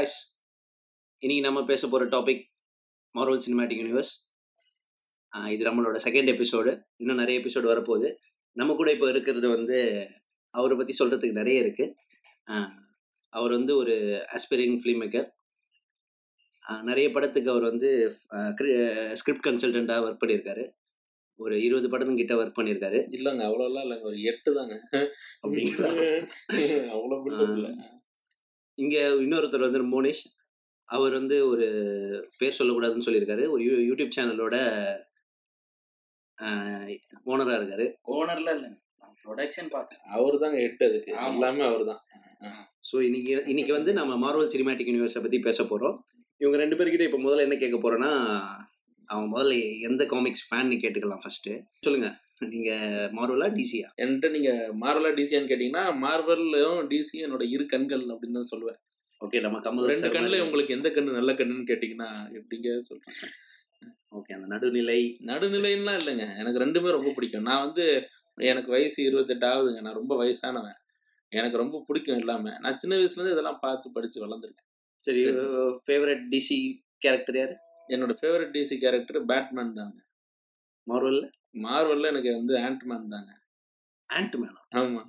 Hey guys இன்னைக்கு நம்ம பேச போகிற டாபிக் மார்வல் சினிமேட்டிக் யூனிவர்ஸ் இது நம்மளோட செகண்ட் எபிசோடு இன்னும் நிறைய எபிசோடு வரப்போகுது. நம்ம கூட இப்போ இருக்கிறது வந்து அவரை பற்றி சொல்கிறதுக்கு நிறைய இருக்குது அவர் வந்து ஒரு ஆஸ்பைரிங் ஃபிலிம் மேக்கர் நிறைய படத்துக்கு அவர் வந்து ஸ்கிரிப்ட் கன்சல்டண்ட்டாக ஒர்க் பண்ணியிருக்காரு. ஒரு இருபது படத்துங்கிட்ட ஒர்க் பண்ணியிருக்காரு. இல்லைங்க அவ்வளோலாம் இல்லைங்க. ஒரு எட்டு தாங்க. அப்படிங்களா? அவ்வளோ இங்கே இன்னொருத்தர் வந்து மோனிஷ். அவர் வந்து ஒரு பேர் சொல்லக்கூடாதுன்னு சொல்லியிருக்காரு. ஒரு யூ யூடியூப் சேனலோட ஓனராக இருக்காரு. ஓனர்ல நான் ப்ரொடக்ஷன் பார்த்தேன். அவர் தாங்க எட்டு அதுக்கு. எல்லாமே அவர் தான் ஸோ இன்னைக்கு இன்னைக்கு வந்து நம்ம மார்வல் சினிமேட்டிக் யூனிவர்ஸை பற்றி பேச போகிறோம் இவங்க ரெண்டு பேர்கிட்ட இப்போ முதல்ல என்ன கேட்க போகிறோன்னா அவன் முதல்ல எந்த காமிக்ஸ் ஃபேன்னு கேட்டுக்கலாம் ஃபர்ஸ்ட்டு சொல்லுங்கள் நீங்கள் மார்வலா டிசியா என்கிட்ட நீங்க மார்வலா டிசியான்னு கேட்டீங்கன்னா மார்வலும் டிசி என்னோட இரு கண்கள் அப்படின்னு தான் சொல்லுவேன். ஓகே நம்ம கமல் ரெண்டு கண்ணுல உங்களுக்கு எந்த கண்ணு நல்ல கண்ணுன்னு கேட்டீங்கன்னா எப்படிங்க சொல்றேன் ஓகே அந்த நடுநிலை. நடுநிலைன்னா இல்லைங்க. எனக்கு ரெண்டுமே ரொம்ப பிடிக்கும். நான் வந்து எனக்கு வயசு இருபத்தெட்டு ஆகுதுங்க. நான் ரொம்ப வயசானவன். எனக்கு ரொம்ப பிடிக்கும் எல்லாமே. நான் சின்ன வயசுல இருந்து இதெல்லாம் பார்த்து படிச்சு வளர்ந்துருக்கேன். சரி ஃபேவரட் டிசி கேரக்டர் யார்? என்னோட ஃபேவரட் டிசி கேரக்டர் பேட்மேன் தாங்க. மார்வலில்? மார்வல்ல எனக்கு வந்து ஆண்ட்மேன் தாங்க. ஆண்ட்மேனா ஆமா.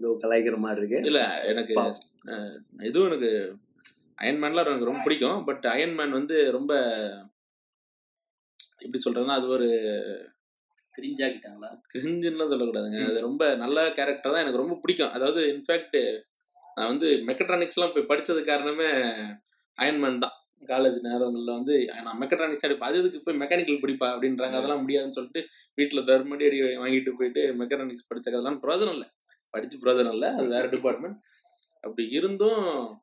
இதோ கலாய்க்கிற மாதிரி இருக்கு. இல்ல எனக்கு இதுவும் எனக்கு அயன்மேன்லாம் எனக்கு ரொம்ப பிடிக்கும். பட் அயன்மேன் வந்து ரொம்ப எப்படி சொல்றதுன்னா அது ஒரு கிரிஞ்சாக்கிட்டாங்களா கிரிஞ்சுன்னுலாம் சொல்லக்கூடாதுங்க. அது ரொம்ப நல்ல கேரக்டர் தான் எனக்கு ரொம்ப பிடிக்கும். அதாவது இன்ஃபேக்ட் நான் வந்து மெக்கட்ரானிக்ஸ்லாம் போய் படிச்சது காரணமே அயன்மேன் தான். காலேஜ் நேரங்களில் வந்து நான் மெக்கட்ரானிக்ஸ் எடுப்பேன். அது இதுக்கு போய் மெக்கானிக்கல் படிப்பா? அப்படின்றாங்க. அதெல்லாம் முடியாதுன்னு சொல்லிட்டு வீட்டில் தர்மடி அடி வாங்கிட்டு போயிட்டு மெக்கட்ரானிக்ஸ் படிச்சதெல்லாம் பிரயோஜனம் இல்லை. படிச்சு பிரயோஜனம் இல்லை. அது வேற டிபார்ட்மெண்ட் அப்படி இருந்தும்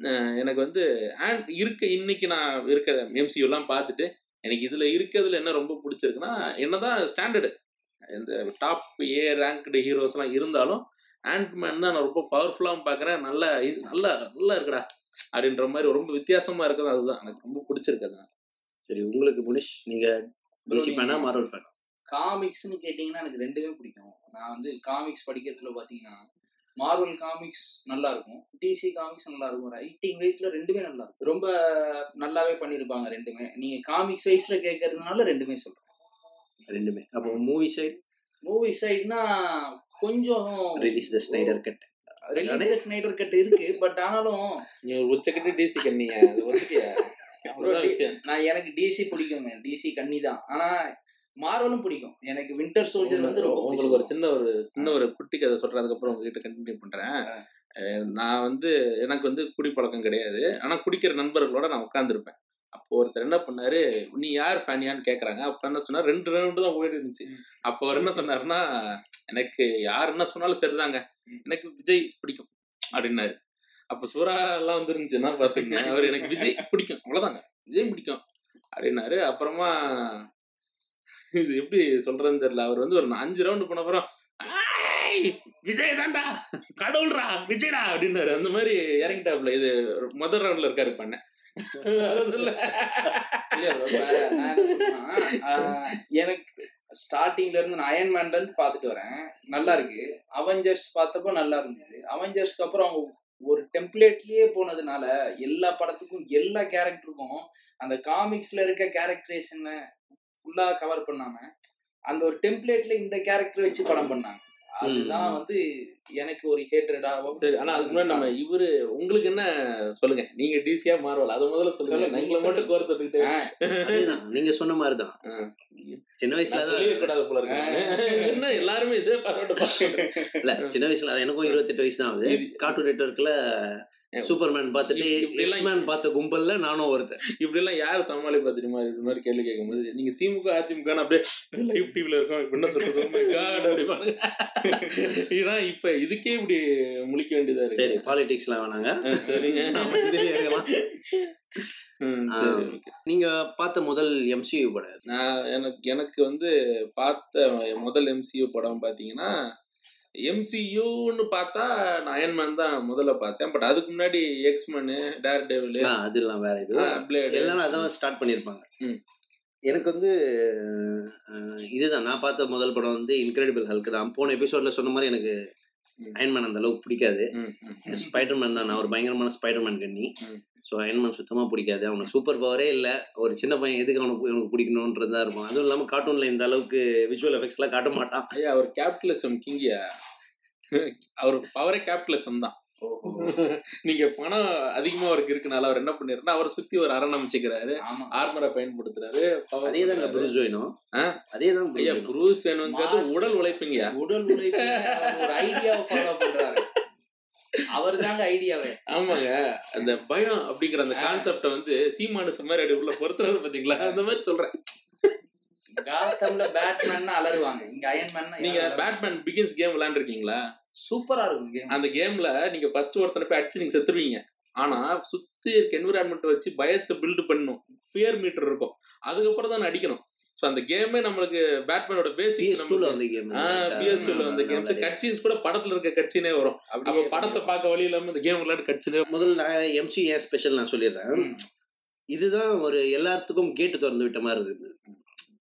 எனக்கு வந்து அண்ட் இருக்க இன்னைக்கு நான் இருக்க எம்சியூலாம் பார்த்துட்டு எனக்கு இதுல இருக்கிறதுல என்ன ரொம்ப பிடிச்சிருக்குன்னா என்னதான் ஸ்டாண்டர்டு இந்த டாப் ஏ ரேங்க்டு ஹீரோஸ்லாம் இருந்தாலும் ஆண்ட்மேன் தான் நான் ரொம்ப பவர்ஃபுல்லாகவும் பார்க்குறேன். நல்ல இது- நல்லா நல்லா இருக்குடா. அப்படின்ற மாதிரி ரொம்ப வித்தியாசமா இருக்குது அதுதான். எனக்கு ரொம்ப பிடிச்சிருக்கு சரி உங்களுக்கு முனிஷ் நீங்க டிசி ஃபேனா மார்வல் ஃபேன் காமிக்ஸ்னு கேட்டிங்கன்னா எனக்கு ரெண்டுமே பிடிக்கும். நான் வந்து காமிக்ஸ் படிக்கிறதுல பார்த்தீங்கன்னா மார்வல் காமிக்ஸ் நல்லா இருக்கும் டிசி காமிக்ஸ் நல்லா இருக்கும் ரைட்டிங் வைஸ்ல ரெண்டுமே நல்லா இருக்கும் ரொம்ப நல்லாவே பண்ணியிருப்பாங்க ரெண்டுமே. நீங்க காமிக்ஸ் வைஸ்ல கேட்கறதுனால ரெண்டுமே சொல்றேன். ரெண்டுமே. அப்போ மூவி சைடு மூவி சைடுனா கொஞ்சம் release the Snyder cut release Snyder cut இருக்கு பட் ஆனாலும் நீ ஒரு உச்சக்கட்டு டிசி கண்ணிய அது ஒத்துக்கியா நான் எனக்கு டிசி பிடிக்குங்க. டிசி கன்னி தான். ஆனா மார்வலும் பிடிக்கும். எனக்கு வின்டர் சோல்ஜர் வந்து ரொம்ப உங்களுக்கு ஒரு. சின்ன ஒரு சின்ன ஒரு குட்டி கதை சொல்றேன் அதுக்கப்புறம் உங்ககிட்ட கண்டினியூ பண்றேன். நான் வந்து எனக்கு வந்து குடிப்பழக்கம் கிடையாது. ஆனா குடிக்கிற நண்பர்களோட நான் உட்காந்துருப்பேன் அப்போ ஒருத்தர் என்ன பண்ணாரு நீ யார் ஃபேனியான்னு கேக்குறாங்க. அப்ப என்ன சொன்னா ரெண்டு ரவுண்டு தான் போயிட்டு இருந்துச்சு. அப்போ அவர் என்ன சொன்னாருன்னா எனக்கு யார் என்ன சொன்னாலும் சரிதாங்க. எனக்கு விஜய் பிடிக்கும். அப்படின்னாரு. அப்ப சூரா எல்லாம் வந்துருந்துச்சுன்னா பாத்துங்க அவர் எனக்கு விஜய் பிடிக்கும். அவ்வளவுதாங்க. விஜய் பிடிக்கும். அப்படின்னாரு. அப்புறமா இது எப்படி சொல்றதுன்னு தெரியல. அவர் வந்து ஒரு அஞ்சு ரவுண்டு போன அப்புறம் "ஆய், விஜய் தான்டா. கடவுள்ரா விஜய்டா. அப்படின்னாரு. அந்த மாதிரி இறங்கிட்டாப்ல இது முதல் ரவுண்ட்ல இருக்காரு பண்ண எனக்கு ஸ்டார்டிங்ல இருந்து நான் அயன்மேன்ல இருந்து பாத்துட்டு வரேன். நல்லா இருக்கு. அவெஞ்சர்ஸ் பார்த்தப்போ நல்லா இருந்தது. அவெஞ்சர்ஸ்க்கு அப்புறம் அவங்க ஒரு டெம்ப்ளேட்லயே போனதுனால எல்லா படத்துக்கும் எல்லா கேரக்டருக்கும் அந்த காமிக்ஸ்ல இருக்க கேரக்டரேஷனை ஃபுல்லா கவர் பண்ணாம அந்த ஒரு டெம்ப்ளேட்ல இந்த கேரக்டர் வச்சு படம் பண்ணாங்க. அதுதான் வந்து எனக்கு ஒரு ஹேட்ரடாகவும் சரி ஆனா அதுக்கு முன்னாடி நம்ம இவரு உங்களுக்கு என்ன சொல்லுங்க? நீங்க டிசியா மாறுவல அதை முதல்ல சொல்லுங்க. நீங்க மட்டும் கோர தொட்டுக்கிட்டு நீங்க சொன்ன மாதிரி தான் ஆ. சின்ன வயசுல தான் போல இருக்கு என்ன எல்லாருமே இதே இல்ல சின்ன வயசுல எனக்கும் இருபத்தெட்டு வயசு தான் ஆகுது. கார்ட்டூன் நெட்ஒர்க்ல சூப்பர்மேன் பார்த்துட்டு எக்ஸ்மேன் பார்த்த கும்பல்ல நானும் ஒருத்தன் இப்படி எல்லாம் யார் சமாளிப்பா தெரியுமா இது மாதிரி கேள்வி கேட்கும்போது நீங்க திமுக அதிமுக அப்படியே லைவ் டிவில இருக்கோம் இப்ப என்ன சொல்றது Oh அப்படிம்பாங்க. ஏன்னா இப்ப இதுக்கே இப்படி முழிக்க வேண்டியதா சரி இருக்கு பாலிடிக்ஸ்லாம் வேணாங்க சரிங்க. சரி. நீங்க பார்த்த முதல் எம்சியூ படம் நான் எனக்கு எனக்கு வந்து பார்த்த முதல் எம்சியூ படம் பார்த்தீங்கன்னா எம்சியூன்னு பார்த்தா நான் அயன்மேன் தான் முதல்ல பார்த்தேன். பட் அதுக்கு முன்னாடி எக்ஸ்மேனு டேர் டெவில் அதெல்லாம் வேற இது. எல்லாரும் அதான் ஸ்டார்ட் பண்ணியிருப்பாங்க. எனக்கு வந்து இதுதான். நான் பார்த்த முதல் படம் வந்து இன்க்ரெடிபிள் ஹல்க் தான். போன எபிசோட்ல சொன்ன மாதிரி எனக்கு. அயன்மேன் அந்த அளவுக்கு பிடிக்காது. ஸ்பைடர்மேன் தான். அவர் பயங்கரமான ஸ்பைடர்மேன் கண்ணி. ஸோ அயன்மேன் சுத்தமாக பிடிக்காது. அவனுக்கு சூப்பர் பவரே இல்லை. ஒரு சின்ன பையன் எதுக்கு அவனுக்கு இவனுக்கு பிடிக்கணுன்றதா இருக்கும். அதுவும் இல்லாமல் கார்ட்டூனில் இந்த அளவுக்கு விஷுவல் எஃபெக்ட்ஸ்லாம் காட்ட மாட்டான். ஐயா அவர் கேபிட்டலிசம் கிங்கியா அவர் பவரே கேபிட்டலிசம் தான். நீங்க பணம் அதிகமா அவருக்கு இருக்கனால அவர் என்ன பண்ணிருன்னா அவரை சுத்தி ஒரு அரண் அமைச்சுக்கிறாரு. ஆர்மரை பயன்படுத்துறாரு. அதே பண்றாரு. புருஸ் வேணும்? அதே தான் ஐயா புரூஸ் வேணுங்கிறது. உடல் உழைப்புங்கய்யா. உடல் உழைப்பு ஒரு ஐடியாவை ஃபாலோ பண்றாரு. அவர் தாங்க ஐடியாவே ஆமாங்க. அந்த பயம் அப்படிங்கிற அந்த. கான்செப்ட வந்து சீமானு சம்மாரி உள்ள பொறுத்துறாரு பாத்தீங்களா? அந்த மாதிரி சொல்றேன். காத்தம்ல பேட்மேன் அலறுவாங்க. இங்க அயன்மேன் நீங்க பேட்மேன் பிகின்ஸ் கேம் விளையாண்டுருக்கீங்களா? சூப்பரா இருக்கும் கேம் அந்த கேம்ல நீங்க ஃபர்ஸ்ட் ஒருத்தனை போய் அடிச்சு நீங்க செத்துருவீங்க. ஆனா சுத்தி இருக்க என்விரான்மெண்ட் வச்சு பயத்தை பில்டு பண்ணணும். ஃபியர் மீட்டர் இருக்கும். அதுக்கப்புறம் தான் அடிக்கணும். ஸோ அந்த கேமே நம்மளுக்கு பேட்மேனோட பேசிக் டூல வந்து கேம் பிஎஸ் டூல வந்த கேம்ஸ் கட்சின்ஸ் கூட படத்துல இருக்க கட்சினே வரும். அப்ப படத்தை பார்க்க வழி இல்லாம இந்த கேம் விளையாட்டு கட்சினே முதல்ல எம்சி ஏன் ஸ்பெஷல் நான் சொல்லிடுறேன். இதுதான் ஒரு எல்லாத்துக்கும் கேட்டு திறந்து விட்ட மாதிரி இருக்குது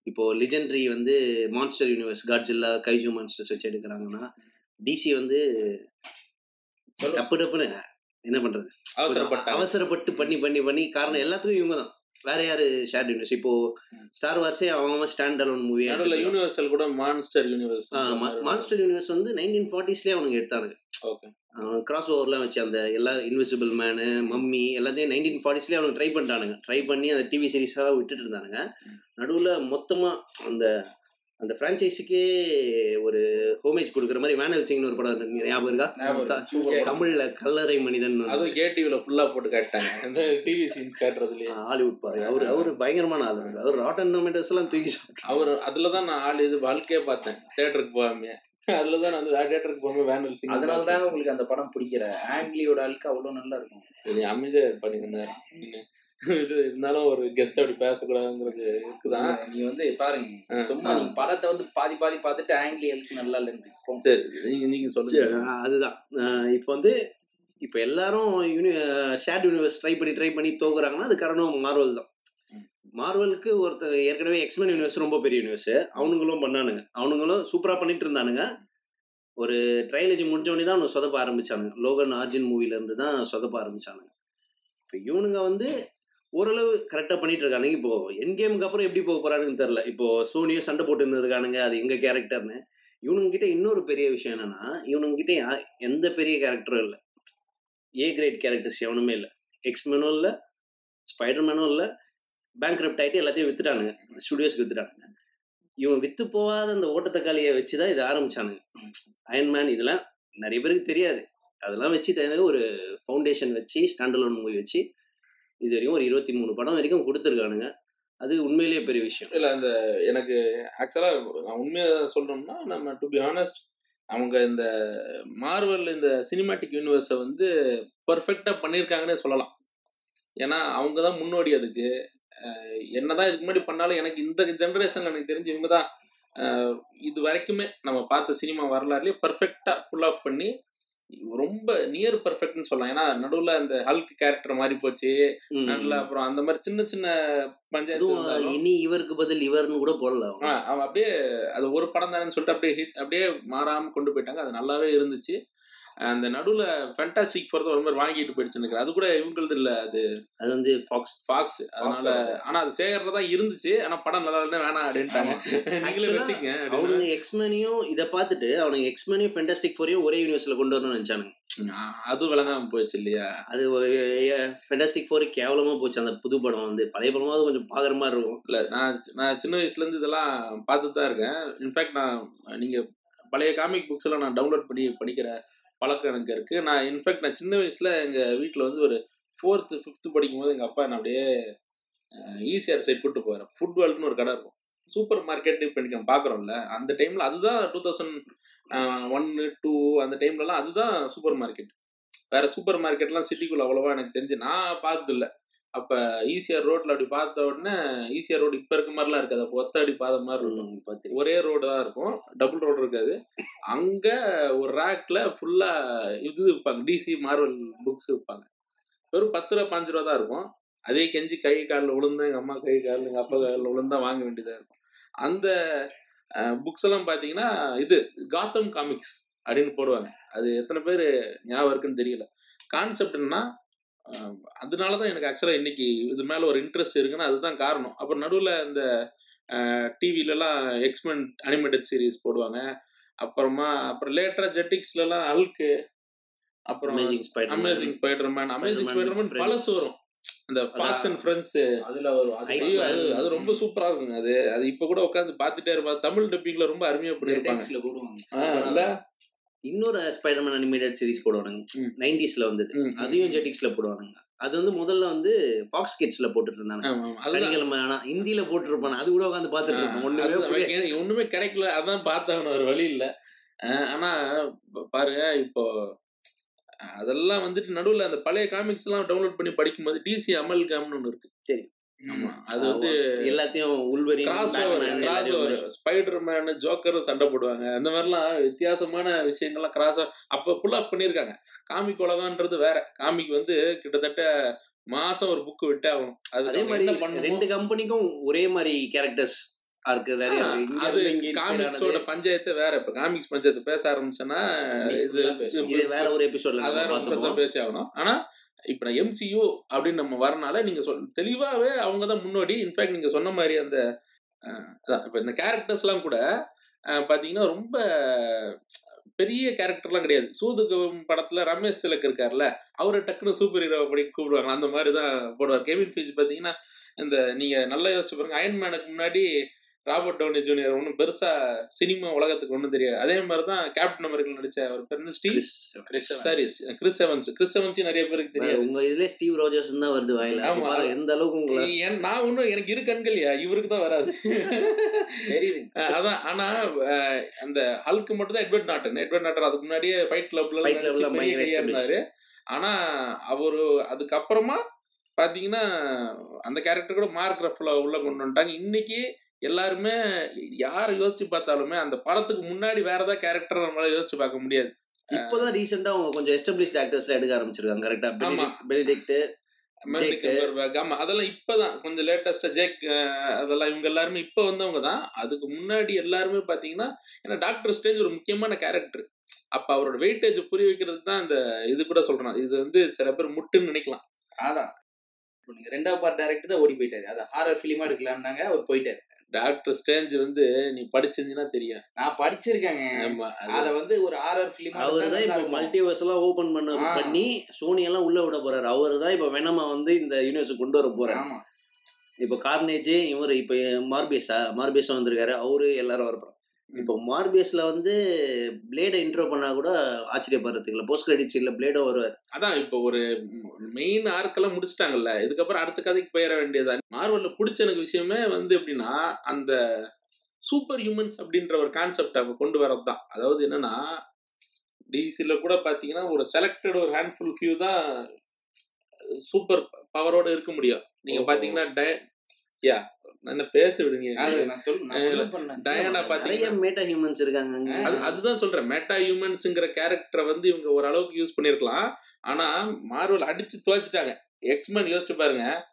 இப்போ லிஜெண்டரி வந்து monster universe Godzilla kaiju monsters வச்சு எடுக்கிறாங்கன்னா டிசி வந்து. டப்பு டப்புன்னு என்ன பண்றது? அவசரப்பட்டாங்க. அவசரப்பட்டு பண்ணி பண்ணி பண்ணி காரணம் எல்லாத்துக்கும் இவங்க தான். வேற யாரு ஷேர் யூனிவர்ஸ் இப்போ ஸ்டார் வார்ஸே அவங்க ஸ்டாண்ட் அலோன் நடுவில் யூனிவர்சல் கூட மான்ஸ்டர் யூனிவர்ஸ் மான்ஸ்டர் யூனிவர்ஸ் வந்து நைன்டீன் ஃபார்ட்டிஸ்லேயே அவனுங்க எடுத்தானுங்க. கிராஸ் ஓவர்லாம் வச்சு அந்த எல்லா இன்விசிபிள் மேனு மம்மி எல்லாத்தையும் நைன்டீன் ஃபார்ட்டிஸ்லேயே அவனுக்கு ட்ரை பண்ணிட்டானுங்க. ட்ரை பண்ணி அந்த டிவி சீரிஸாக விட்டுட்டு இருந்தானுங்க. நடுவில் மொத்தமாக அந்த அந்த ஃப்ரான்ச்சைஸிக்கே ஒரு ஹோமேஜ் கொடுக்குற மாதிரி வேனல் சிங்னு ஒரு படம். ஞாபகம் இருக்கா. தமிழ்ல கல்லறை மனிதன் அதுவும் கேடிவில ஃபுல்லா போட்டு காட்டாங்க அந்த டிவி சீன்ஸ் காட்டுறதுலயே. ஹாலிவுட் பாரு அவர் அவர் பயங்கரமான ஆள். அவர். அவர் ராட்டன் டொமேட்டோஸ் எல்லாம் தூக்கி. அவர் அதுல தான் நான் ஆள் இது வாழ்க்கையே பார்த்தேன். தியேட்டருக்கு போகாம அதுல தான் நான் வந்து தியேட்டருக்கு போகாம வேனல் சிங் அதனால தான் உங்களுக்கு அந்த படம் பிடிக்கிற ஆங்கிலியோட அழுக்கு அவ்வளவு நல்லா இருக்கும். அமைதியா. இன்னும் இது இருந்தாலும் ஒரு கெஸ்ட் அப்படி பேசக்கூடாதுங்கிறது இருக்குதான். நீ வந்து பாருங்க சும்மா நீ படத்தை வந்து பாதி பாதி பார்த்துட்டு ஆங்கிலி அழுக்கு நல்லா இல்லைன்னு. சரி நீங்க நீங்க சொல்லுங்க. அதுதான். இப்போ வந்து இப்போ எல்லாரும் யூனி ஷேர் யூனிவர்ஸ் ட்ரை பண்ணி ட்ரை பண்ணி தோக்குறாங்கன்னா அது காரணம் மார்வல் தான் மார்வலுக்கு ஒருத்தர் ஏற்கனவே எக்ஸ்மென் யூனிவர்ஸ் ரொம்ப பெரிய யூனிவர்ஸ் அவனுங்களும் பண்ணானுங்க. அவனுங்களும் சூப்பராக பண்ணிட்டு இருந்தானுங்க ஒரு ட்ரைலஜி முடிஞ்சோடனே தான் அவனு சொதப்ப ஆரம்பிச்சானுங்க. லோகன் ஆர்ஜின் மூவிலேருந்து தான் சொதப்ப ஆரம்பிச்சானுங்க. இப்போ இவனுங்க வந்து ஓரளவு கரெக்டாக பண்ணிட்டு இருக்கானுங்க இப்போ என் கேமுக்கு அப்புறம் எப்படி போக போகிறானுங்கன்னு தெரில இப்போ சோனியும் சண்டை போட்டு இருக்கானுங்க அது எங்க கேரக்டர்னு இவனுங்க கிட்ட இன்னொரு பெரிய விஷயம் என்னன்னா இவனுங்க கிட்ட எந்த பெரிய கேரக்டரும் இல்லை. ஏ கிரேட் கேரக்டர்ஸ் எவனுமே இல்லை. எக்ஸ்மேனும் இல்லை. ஸ்பைடர்மேனும் இல்லை. பேங்க்ரப்ட் ஆகிட்டு எல்லாத்தையும் வித்துட்டானுங்க. ஸ்டுடியோஸ்க்கு வித்துட்டானுங்க. இவன் வித்து போகாத அந்த ஓட்டத்தக்காளியை வச்சு தான் இதை ஆரம்பிச்சானுங்க. அயன்மேன் இதெல்லாம் நிறைய பேருக்கு தெரியாது. அதெல்லாம் வச்சு தனியாக ஒரு ஃபவுண்டேஷன் வச்சு ஸ்டாண்டலோன் மூவி வச்சு இது வரைக்கும் ஒரு இருபத்தி மூணு படம் வரைக்கும் கொடுத்துருக்கானுங்க. அது உண்மையிலேயே பெரிய விஷயம். இல்லை அந்த எனக்கு ஆக்சுவலாக நான் உண்மையை சொல்லணும்னா நம்ம டு பி ஆனஸ்ட் அவங்க இந்த மார்வல் இந்த சினிமாட்டிக் யூனிவர்ஸை வந்து பர்ஃபெக்டாக பண்ணியிருக்காங்கன்னே சொல்லலாம். ஏன்னா அவங்க தான் முன்னோடி அதுக்கு. என்னதான் இதுக்கு முன்னாடி பண்ணாலும் எனக்கு இந்த ஜென்ரேஷன்ல எனக்கு தெரிஞ்சு இவங்க தான் இது வரைக்குமே நம்ம பார்த்த சினிமா வரலாறுலயே பர்ஃபெக்டா புல் ஆஃப் பண்ணி ரொம்ப நியர் பர்ஃபெக்ட்னு சொல்லலாம் ஏன்னா நடுவுல அந்த ஹல்க் கேரக்டர் மாறி போச்சு. நடுவுல அப்புறம் அந்த மாதிரி சின்ன சின்ன பஞ்சாயத்து இனி இவருக்கு பதில் இவர்னு கூட போடல அவங்க. ஆ, அவன் அப்படியே அது ஒரு படம் தானேன்னு சொல்லிட்டு அப்படியே ஹிட் அப்படியே மாறாம கொண்டு போயிட்டாங்க அது நல்லாவே இருந்துச்சு அந்த நடுவுல ஃபேண்டாஸ்டிக் ஃபோர்த் ஒரு மாதிரி வாங்கிட்டு போயிடுச்சு எனக்கு அது கூட இவங்களது இல்ல அது அது வந்து ஃபாக்ஸ் ஃபாக்ஸ் அதனால ஆனா அது சேகர்ல தான் இருந்துச்சு. ஆனா படம் நல்லா இல்லைன்னா வேணாம் அப்படின்ட்டாங்க. நீங்களே வச்சுக்கங்க. அவனுங்க எக்ஸ்மேனையும் இதை பார்த்துட்டு அவனுங்க எக்ஸ்மேனையும் ஃபென்டாஸ்டிக் ஃபோரையும் ஒரே யூனிவர்ஸ்ல கொண்டு வரணும்னு நினைச்சானுங்க. அது விளங்காம போயிடுச்சு இல்லையா? அது ஃபென்டாஸ்டிக் ஃபோர் கேவலமா போச்சு. அந்த புது படம் வந்து பழைய படமாவது கொஞ்சம் பாக்குற மாதிரி இருக்கும். இல்ல நான் நான் சின்ன வயசுல இருந்து இதெல்லாம் பார்த்துட்டு தான் இருக்கேன் இன்ஃபேக்ட் நான் நீங்க பழைய காமிக் புக்ஸ் எல்லாம் நான் டவுன்லோட் பண்ணி படிக்கிற பழக்கம் எனக்கு இருக்குது நான் இன்ஃபேக்ட் நான் சின்ன வயசில் எங்கள் வீட்டில் வந்து ஒரு ஃபோர்த்து ஃபிஃப்த்து படிக்கும்போது எங்கள் அப்பா என்ன அப்படியே ஈஸியாக சைட் கூட்டு போகிறேன் ஃபுட் வேர்ல்டுன்னு ஒரு கடை இருக்கும். சூப்பர் மார்க்கெட் இப்போ இன்னைக்கு நம்ம பார்க்குறோம்ல அந்த டைமில் அதுதான் டூ தௌசண்ட் ஒன்னு டூ அந்த டைம்லலாம் அதுதான் சூப்பர் மார்க்கெட் வேறு சூப்பர் மார்க்கெட்லாம் சிட்டிக்குள்ளே அவ்வளோவா எனக்கு தெரிஞ்சு நான் பார்த்தது அப்ப ஈசிஆர் ரோட்ல அப்படி பார்த்த உடனே ஈசிஆர் ரோடு இப்ப இருக்க மாதிரிலாம் இருக்காது. அப்போ ஒத்த அடி பாத மாதிரி இருக்கும். ஒரே ரோடு தான் இருக்கும். டபுள் ரோடு இருக்காது. அங்க ஒரு ரேக்ல ஃபுல்லா இது விற்பாங்க. டிசி மார்வல் புக்ஸ் விற்பாங்க. வெறும் பத்து ரூபா பாஞ்சு ரூபா தான் இருக்கும். அதே கெஞ்சி கை காலில் விழுந்தா எங்க அம்மா கை காலில் எங்க அப்பா காலில் விழுந்தா வாங்க வேண்டியதா இருக்கும். அந்த புக்ஸ் எல்லாம் பாத்தீங்கன்னா இது காத்தம் காமிக்ஸ் அப்படின்னு போடுவாங்க. அது எத்தனை பேர் ஞாபகம் இருக்குன்னு தெரியல. கான்செப்ட் என்னன்னா ஆஹ், அதனாலதான் எனக்கு ஆக்சுவலா இன்னைக்கு இது மேல ஒரு இன்ட்ரெஸ்ட் இருக்குன்னா அதுதான் காரணம். அப்புறம் நடுவில் இந்த டிவிலலாம் எக்ஸ்மென் அனிமேட்டட் சீரிஸ் போடுவாங்க. அப்புறமா அப்புறம் லேட்டரா ஜெட்டிக்ஸ்லலாம் அல்கு அப்புறம் amazing spider amazing Spiderman amazing Spiderman பழசு. வரும். அந்த ஃபாக்ஸ் அண்ட் ஃப்ரெண்ட்ஸ் அதுல அது. அது ரொம்ப சூப்பரா இருக்குங்க. அது அது இப்ப கூட உட்காந்து பார்த்துட்டே இருப்பாங்க தமிழ் டப்பிங்ல ரொம்ப அருமையா போடுவாங்க. இன்னொரு ஸ்பைடர்மேன் அனிமேட்டட் சீரிஸ் போடுவானுங்க. நைன்டிஸ்ல வந்தது. அதையும் ஜெட்டிக்ஸ்ல போடுவானுங்க. அது வந்து முதல்ல வந்து ஃபாக்ஸ் கிட்ஸ்ல போட்டுட்டு இருந்தாங்க சனிக்கிழமை ஆனா ஹிந்தியில போட்டுருப்பான். அது கூட உட்காந்து பாத்துட்டு இருப்போம். ஒண்ணுமே ஒண்ணுமே கிடைக்கல. அதான் பார்த்தாகணும் ஒரு வழி இல்ல. ஆனா பாருங்க இப்போ அதெல்லாம் வந்துட்டு நடுவுல அந்த பழைய காமிக்ஸ் எல்லாம் டவுன்லோட் பண்ணி படிக்கும்போது டிசி அமல் கேம்னு ஒண்ணு இருக்கு. தெரியும். அது வந்து எல்லாத்தையும் உள்வரின் cross over cross over Spiderman ஜோக்கரும் சண்டை போடுவாங்க. அந்த மாதிரிலாம் வித்தியாசமான விஷயங்கள்லாம் கிராஸ் அப்போ புல் ஆஃப் பண்ணியிருக்காங்க. காமிக் உலகன்றது வேற. காமிக் வந்து கிட்டத்தட்ட மாசம் ஒரு புக் விட்டு ஆகும். அது அதே மாதிரி ரெண்டு கம்பெனிக்கும் ஒரே மாதிரி கேரக்டர்ஸ் அது காமிக்ஸோட. பஞ்சாயத்து வேற. இப்ப காமிக்ஸ் பஞ்சாயத்து பேச ஆரம்பிச்சேன்னா இது வேற ஒரு எபிசோட்ல பேசி ஆகணும் ஆனா இப்போ நான் எம்சியூ அப்படின்னு நம்ம வரனால நீங்க சொல் தெளிவாகவே அவங்க தான் முன்னோடி இன்ஃபேக்ட் நீங்க சொன்ன மாதிரி அந்த அதான் இப்போ இந்த கேரக்டர்ஸ்லாம் கூட பார்த்தீங்கன்னா ரொம்ப பெரிய கேரக்டர்லாம் கிடையாது. சூதுகம் படத்துல ரமேஷ் திலக் இருக்கார்ல அவரை டக்குன்னு சூப்பர் ஹீரோ அப்படின்னு கூப்பிடுவாங்க. அந்த மாதிரி தான் போடுவார். கெவின் ஃபீல்ஸ் பார்த்தீங்கன்னா இந்த நீங்கள் நல்லா யோசிச்சு பாருங்க அயன்மேனுக்கு முன்னாடி ராபர்ட் டவுனி ஜூனியர் ஒன்றும் பெருசா சினிமா உலகத்துக்கு ஒன்றும் தெரியாது. அதே மாதிரி தான் கேப்டன் அமெரிக்கன் நடிச்ச ஒரு பேர் Steve. Sorry Chris Evans Chris எவன்ஸையும் நிறைய பேருக்கு தெரியாது. உங்க இதுல ஸ்டீவ் ரோஜர்ஸ் தான் வருது வாயில. ஆமா. எந்த அளவுக்கு உங்களை ஏன் நான் ஒன்றும் எனக்கு இரு கண்கள்யா இவருக்கு தான் வராது. தெரியுது. அதான். ஆனா அஹ் அந்த ஹல்க்கு மட்டும் தான் எட்வர்ட் நாட்டன் எட்வர்ட் நாட்டன் அதுக்கு முன்னாடியே ஃபைட் கிளப்ல. இருந்தாரு. ஆனா அவரு அதுக்கப்புறமா பாத்தீங்கன்னா அந்த கேரக்டர் கூட மார்க் ரஃப்ல உள்ள கொண்டு வந்துட்டாங்க. இன்னைக்கு எல்லாருமே யாரை யோசிச்சு பார்த்தாலுமே அந்த படத்துக்கு முன்னாடி வேற ஏதாவது கேரக்டர் நம்மளால யோசிச்சு பார்க்க முடியாது. இப்பதான் ரீசெண்டா அவங்க கொஞ்சம் எஸ்டாப்ளிஷ்ட் ஆக்டர்ஸ்ல எடுக்க ஆரம்பிச்சிருக்காங்க. கரெக்டா. பெனிடிக்ட் ஆமா. அதெல்லாம் இப்பதான். கொஞ்சம் லேட்டஸ்டா ஜேக் அதெல்லாம் இவங்க எல்லாருமே இப்ப வந்தவங்க தான். அதுக்கு முன்னாடி எல்லாருமே பாத்தீங்கன்னா ஏன்னா டாக்டர் ஸ்டேஜ் ஒரு முக்கியமான கேரக்டர் அப்ப அவரோட வெயிட்டேஜ் புரிய வைக்கிறது தான் இந்த இது கூட சொல்றேன். இது வந்து சில பேர் முட்டுன்னு நினைக்கலாம். அதான். ரெண்டாவது பார்ட் டைரக்டர் தான் ஓடி போயிட்டாரு. அது ஹாரர் ஃபிலிமா எடுக்கலாம்னாங்க அவர் போயிட்டாரு. டாக்டர் ஸ்டேஞ்ச் வந்து நீ படிச்சிருந்தீங்கன்னா தெரியும். நான் படிச்சிருக்கேங்க. ஆமா அது- வந்து ஒரு ஹாரர் ஃபிலிமா அவர் தான் இப்போ மல்டிவர்ஸ் எல்லாம் ஓபன் பண்ண. பண்ணி சோனி எல்லாம் உள்ள விட போறாரு. அவர் தான் இப்போ வெனமா வந்து இந்த யூனிவர்ஸ் கொண்டு வர போறாரு. ஆமா. இப்போ கார்னேஜ் இவர் இப்போ மார்பேஸா மார்பேஸா வந்திருக்காரு. அவரு எல்லாரும் வரப்போம் இப்போ மார்பேஸ்ல வந்து பிளேடை இன்ட்ரோ பண்ணா கூட ஆச்சரியப்படுறதுக்கு இல்லை. போஸ்ட் கிரெடிட் சீன்ல பிளேடும் வருவார் அதான் இப்போ ஒரு மெயின் ஆர்க்கெல்லாம் முடிச்சிட்டாங்கல்ல. இதுக்கப்புறம் அடுத்த கதைக்கு போயிட வேண்டியதான் மார்வல்ல பிடிச்ச எனக்கு விஷயமே வந்து எப்படின்னா அந்த சூப்பர் ஹியூமன்ஸ் அப்படின்ற ஒரு கான்செப்ட் அவங்க கொண்டு வரது தான் அதாவது என்னன்னா டிசில கூட பாத்தீங்கன்னா ஒரு செலக்டட் ஒரு ஹேண்ட்ஃபுல் ஃபியூ தான் சூப்பர் பவரோட இருக்க முடியும். நீங்க ஓஹோ. பாத்தீங்கன்னா டய- யா என்ன பேச விடுங்க. டயானா நிறைய மேட்டா ஹியூமன்ஸ் இருக்காங்க அதுதான் சொல்றேன். மெட்டா ஹியூமன்ஸ்ங்கிற கேரக்டரை வந்து இவங்க ஓரளவுக்கு யூஸ் பண்ணிருக்கலாம். ஆனா மார்வல் அடிச்சு துவைச்சிட்டாங்க. எக்ஸ்மென் யோசிச்சு பாருங்க.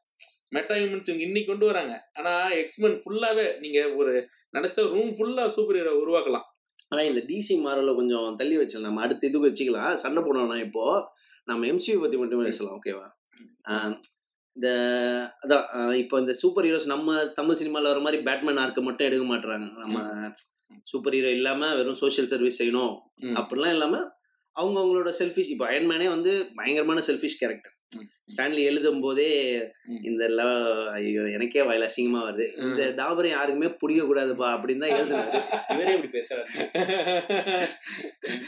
மெட்டா ஹியூமன்ஸ் இவங்க இன்னைக்கு கொண்டு வராங்க. ஆனா எக்ஸ்மென் ஃபுல்லாவே நீங்க ஒரு நினைச்ச ரூம் ஃபுல்லா சூப்பர் ஹீரோ உருவாக்கலாம். ஆனா இந்த டிசி மாரல கொஞ்சம் தள்ளி வச்சிடலாம். நம்ம அடுத்த இதுக்கு வச்சுக்கலாம். சண்டை போடணும் இப்போ நம்ம எம்சியூ பத்தி மட்டும் பேசலாம். ஓகேவா ஆஹ் இந்த அதான் இப்போ இந்த சூப்பர் ஹீரோஸ் நம்ம தமிழ் சினிமால வர மாதிரி பேட்மேன் ஆர்க்கு மட்டும் எடுக்க மாட்டுறாங்க நம்ம சூப்பர் ஹீரோ இல்லாம வெறும் சோஷியல் சர்வீஸ் செய்யணும். அப்படிலாம் இல்லாம அவங்க அவங்களோட செல்ஃபிஷ் இப்போ அயன்மேனே வந்து பயங்கரமான செல்ஃபிஷ் கேரக்டர். ஸ்டான்லி எழுதும் போதே. இந்த ஐயோ எனக்கே வயல அசிங்கமா வருது. இந்த டாபரை யாருக்குமே பிடிக்க கூடாதுப்பா அப்படின்னு தான் எழுதுனாரு. இவரே இப்படி பேசுறாரு.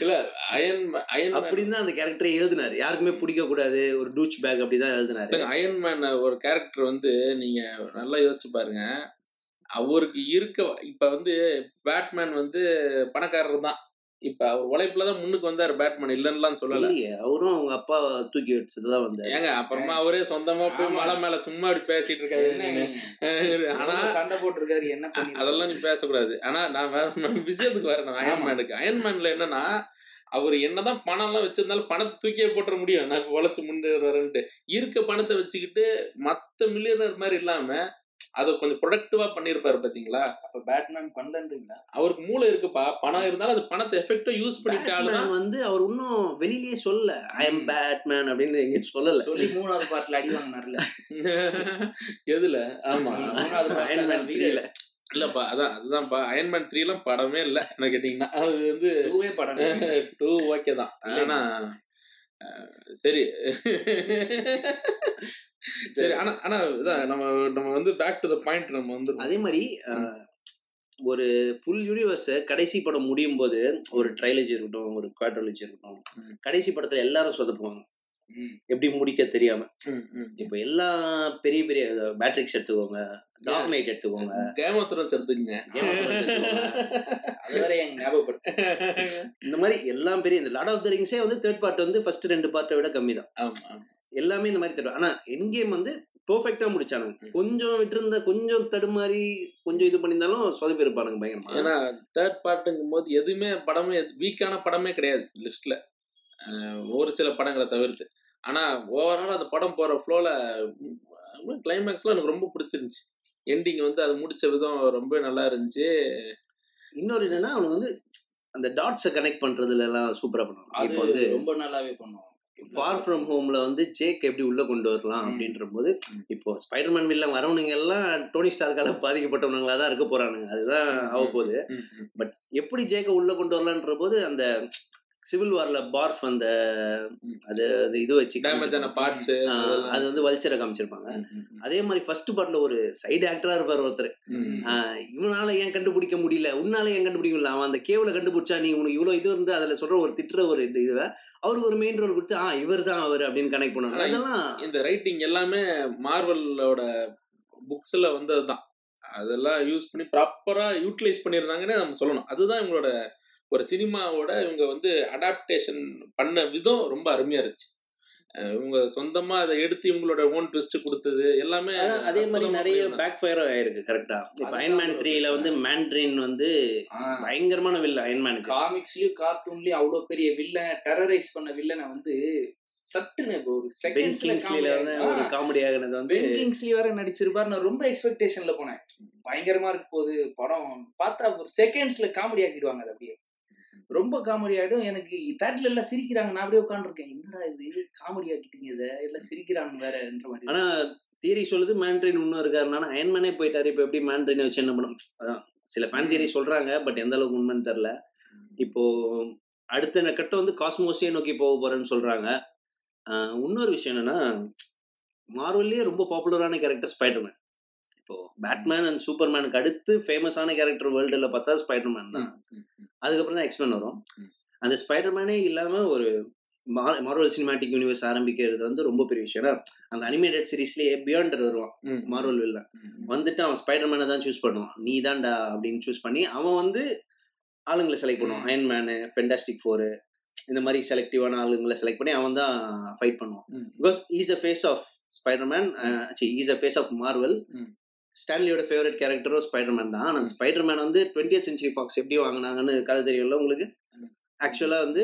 இல்ல அயன் அயன் அப்படின்னு தான் அந்த கேரக்டரை எழுதினாரு. யாருக்குமே பிடிக்க கூடாது ஒரு டூச் பேக் அப்படிதான் எழுதினாரு. அயன் மேன் ஒரு கேரக்டர் வந்து நீங்க நல்லா யோசிச்சு பாருங்க. அவருக்கு இருக்க இப்ப வந்து பேட்மேன் வந்து பணக்காரர் தான் இப்ப அவர் உழைப்புல தான் முன்னுக்கு வந்தாரு பேட்மேன் இல்லைன்னுலாம் சொல்லல. அவரும் அவங்க அப்பா தூக்கி வச்சதுதான் வந்தாரு. ஏங்க அப்புறமா அவரே சொந்தமா போய். மலை மேல சும்மா இப்படி பேசிட்டு இருக்காரு. ஆனா சண்டை போட்டிருக்காரு என்ன அதெல்லாம் நீ பேசக்கூடாது. ஆனா நான் வேற விஷயத்துக்கு வரேன் அயன்மேனுக்கு அயன்மேன்ல என்னன்னா அவர் என்னதான் பணம் எல்லாம் வச்சிருந்தாலும் பணத்தை தூக்கியே போட்டுற முடியும். நான் உழைச்சு முன்னேறேன்ட்டு இருக்க பணத்தை வச்சுக்கிட்டு மத்த மில்லியனர் மாதிரி இல்லாம அதை கொஞ்சம் ப்ரொடக்டிவா பண்ணியிருப்பாரு பாத்தீங்களா? அப்ப பேட்மேன் பண்ணலன்றீங்களா? அவருக்கு மூளை இருக்குப்பா. பணம் இருந்தாலும் அந்த பணத்தை எஃபெக்டா யூஸ் பண்ணிட்டாலும் வந்து அவர் இன்னும் வெளியிலேயே சொல்லல. I am. பேட்மேன் அப்படின்னு எங்கேயும் சொல்லல. சொல்லி மூணாவது பாட்டுல அடி வாங்கினார்ல. எதுல? ஆமா. மூணாவது Iron பாட்டுல Man three ல. இல்லப்பா அதான் அதுதான்ப்பா. அயன்மேன் த்ரீ எல்லாம் படமே இல்ல என்ன கேட்டீங்கன்னா. அது வந்து டூவே படம் டூ ஓகே தான். இல்ல. சரி சரி ஆனா ஆனா இதான் நம்ம நம்ம வந்து பேக் டு த பாயிண்ட் நம்ம வந்து அதே மாதிரி ஒரு ஃபுல் யூனிவர்ஸ் கடைசி படம் முடியும் போது ஒரு ட்ரைலஜி இருக்கட்டும் ஒரு குவாட்ரலஜி இருக்கட்டும். கடைசி படத்துல எல்லாரும் சொதப்புவாங்க. எப்படி முடிக்க தெரியாம. இப்போ எல்லா பெரிய பெரிய மேட்ரிக்ஸ் எடுத்துக்கோங்க டார்க் நைட் எடுத்துக்கோங்க. கேம் ஆஃப் த்ரோன்ஸ் எடுத்துக்கங்க. அது வேற எங்க ஞாபகப்படுத்து இந்த மாதிரி எல்லாம் பெரிய இந்த லார்ட் ஆஃப் த ரிங்ஸே வந்து தேர்ட் பார்ட் வந்து ஃபர்ஸ்ட் ரெண்டு பார்ட்டை விட கம்மி தான். எல்லாமே இந்த மாதிரி தரும் ஆனா என் கேம் வந்து பெர்ஃபெக்டா முடிச்சானுங்க. கொஞ்சம் விட்டுருந்த கொஞ்சம் தடுமாறி கொஞ்சம் இது பண்ணியிருந்தாலும் சொதப்பி இருப்பானுங்க பயங்கரமா. ஏன்னா தேர்ட் பார்ட்டுங்கும் போது எதுவுமே படமே வீக்கான படமே கிடையாது லிஸ்ட்ல ஒரு சில படங்களை தவிர்த்து. ஆனா ஓவரால் அந்த படம் போற ஃப்ளோல கிளைமேக்ஸ்லாம் எனக்கு ரொம்ப பிடிச்சிருந்துச்சு. எண்டிங் வந்து அது முடிச்ச விதம் ரொம்ப நல்லா இருந்துச்சு. இன்னொரு என்னன்னா அவனுக்கு வந்து அந்த டாட்ஸை கனெக்ட் பண்றதுல எல்லாம் சூப்பரா பண்ணுவாங்க. அது இப்போ வந்து ரொம்ப நல்லாவே பண்ணுவோம் ஃபார் ஃப்ரம் ஹோம்ல வந்து ஜேக் எப்படி உள்ள கொண்டு வரலாம். அப்படின்ற போது இப்போ ஸ்பைடர்மேன் வில்ல வரவனுங்க எல்லாம் டோனி ஸ்டார்க்கால பாதிக்கப்பட்டவனுங்களா தான் இருக்க போறானுங்க. அதுதான் ஆக போகுது ம். எப்படி ஜேக்க உள்ள கொண்டு வரலான்ற போது அந்த சிவில் வார்ல பார்ஃப் அந்த. அது அது இது வச்சு பார்ட்ஸ் அது வந்து வல்ச்சரை காமிச்சிருப்பாங்க. அதே மாதிரி ஃபர்ஸ்ட் பார்ட்ல ஒரு சைடு ஆக்டரா இருப்பார் ஒருத்தர். இவனால ஏன் கண்டுபிடிக்க முடியல? உன்னால ஏன் கண்டுபிடிக்க முடியல? அவன் அந்த கேவல கண்டுபிடிச்சா நீ உனக்கு இவ்வளவு இது இருந்து அதுல சொல்ற ஒரு திட்டுற ஒரு இது இதுல அவருக்கு ஒரு மெயின் ரோல் கொடுத்து ஆ இவர் தான் அவர் அப்படின்னு கனெக்ட் பண்ணுவாங்க. அதெல்லாம் இந்த ரைட்டிங் எல்லாமே மார்வலோட புக்ஸ்ல வந்ததுதான். அதெல்லாம் யூஸ் பண்ணி ப்ராப்பரா யூட்டிலைஸ் பண்ணியிருந்தாங்கன்னு நம்ம சொல்லணும். அதுதான் இவங்களோட ஒரு சினிமாவோட இவங்க வந்து அடாப்டேஷன் பண்ண விதம் ரொம்ப அருமையா இருந்துச்சு. இவங்க சொந்தமா அதை எடுத்து இவங்களோட ஓன் ட்விஸ்ட் கொடுத்தது எல்லாமே அதே மாதிரி நிறைய. பேக் ஃபயர் ஆயிருக்கு கரெக்டா இப்ப அயன்மேன் த்ரீல வந்து மேண்ட்ரின் வந்து பயங்கரமான வில்ல அயன்மேனுக்கு காமிக்ஸ்லயும் கார்ட்டூன்லயும் அவ்வளவு பெரிய வில்லன் டெரரைஸ் பண்ண வில்லனை வந்து சட்டுன்னு ஒரு பென் செகண்ட்ஸ்ல கிங்ஸ்லில வந்து ஒரு காமெடி ஆகுனது வந்து கிங்ஸ்லி வேற நடிச்சிருப்பாரு நான் ரொம்ப எக்ஸ்பெக்டேஷன்ல போனேன். பயங்கரமா இருக்கு போகுது படம். பார்த்தா ஒரு செகண்ட்ஸ்ல காமெடி ஆக்கிடுவாங்க அது அப்படியே. ரொம்ப காமெடி ஆயிடும். எனக்கு தேட்டர்ல எல்லாம் சிரிக்கிறாங்க. நான் அப்படியே உட்காந்துருக்கேன் என்னடா இது? காமெடி ஆக்கிட்டீங்க இதை? எல்லாம் சிரிக்கிறாங்க வேறன்ற மாதிரி. ஆனா தியரி சொல்லுது. மேண்ட்ரின் இன்னும் இருக்காருனால அயன்மேனே போயிட்டாரு. இப்ப எப்படி மேண்ட்ரினை வச்சு என்ன பண்ணும் அதான் சில ஃபேன் தியரி சொல்றாங்க பட் எந்த அளவுக்கு உண்மைன்னு தெரியல. இப்போ அடுத்த கட்டம் வந்து காஸ்மோஸே நோக்கி போக போறேன்னு சொல்றாங்க. இன்னொரு விஷயம் என்னன்னா மார்வல்லே ரொம்ப பாப்புலரான கேரக்டர் ஸ்பைடர்மேன் இப்போ பேட்மேன் அண்ட் சூப்பர்மேனுக்கு அடுத்து ஃபேமஸான கேரக்டர் வேர்ல்டுல பார்த்தா ஸ்பைடர்மேன் தான். அதுக்கப்புறம் தான் எக்ஸ்மேன் வரும். அந்த ஸ்பைடர்மேனே இல்லாம ஒரு மார்வல் சினிமாட்டிக் யூனிவர்ஸ் ஆரம்பிக்கிறது வந்து ரொம்ப பெரிய விஷயம். ஏன்னா அந்த அனிமேட்டட் சீரிஸ்லயே பியாண்டர் வருவான் மார்வல் வில்ல. வந்துட்டு அவன் ஸ்பைடர்மேனை தான் சூஸ் பண்ணுவான். நீ தான்டா அப்படின்னு சூஸ் பண்ணி அவன் வந்து ஆளுங்களை செலக்ட் பண்ணுவான். அயன்மேனு ஃபென்டாஸ்டிக் ஃபோரு இந்த மாதிரி செலக்டிவான ஆளுங்களை செலக்ட் பண்ணி அவன் தான் ஃபைட் பண்ணுவான். Because is a face of Spiderman is a face of Marvel. ஸ்டான்லியோட favourite கேரக்டரும் ஸ்பைடர்மேன் தான். ஆனால். ஸ்பைடர்மேன் வந்து டுவெண்ட்டி சென்ச்சுரி ஃபாக்ஸ் எப்படி வாங்கினாங்கன்னு கதை தெரியும்ல உங்களுக்கு. ஆக்சுவலாக வந்து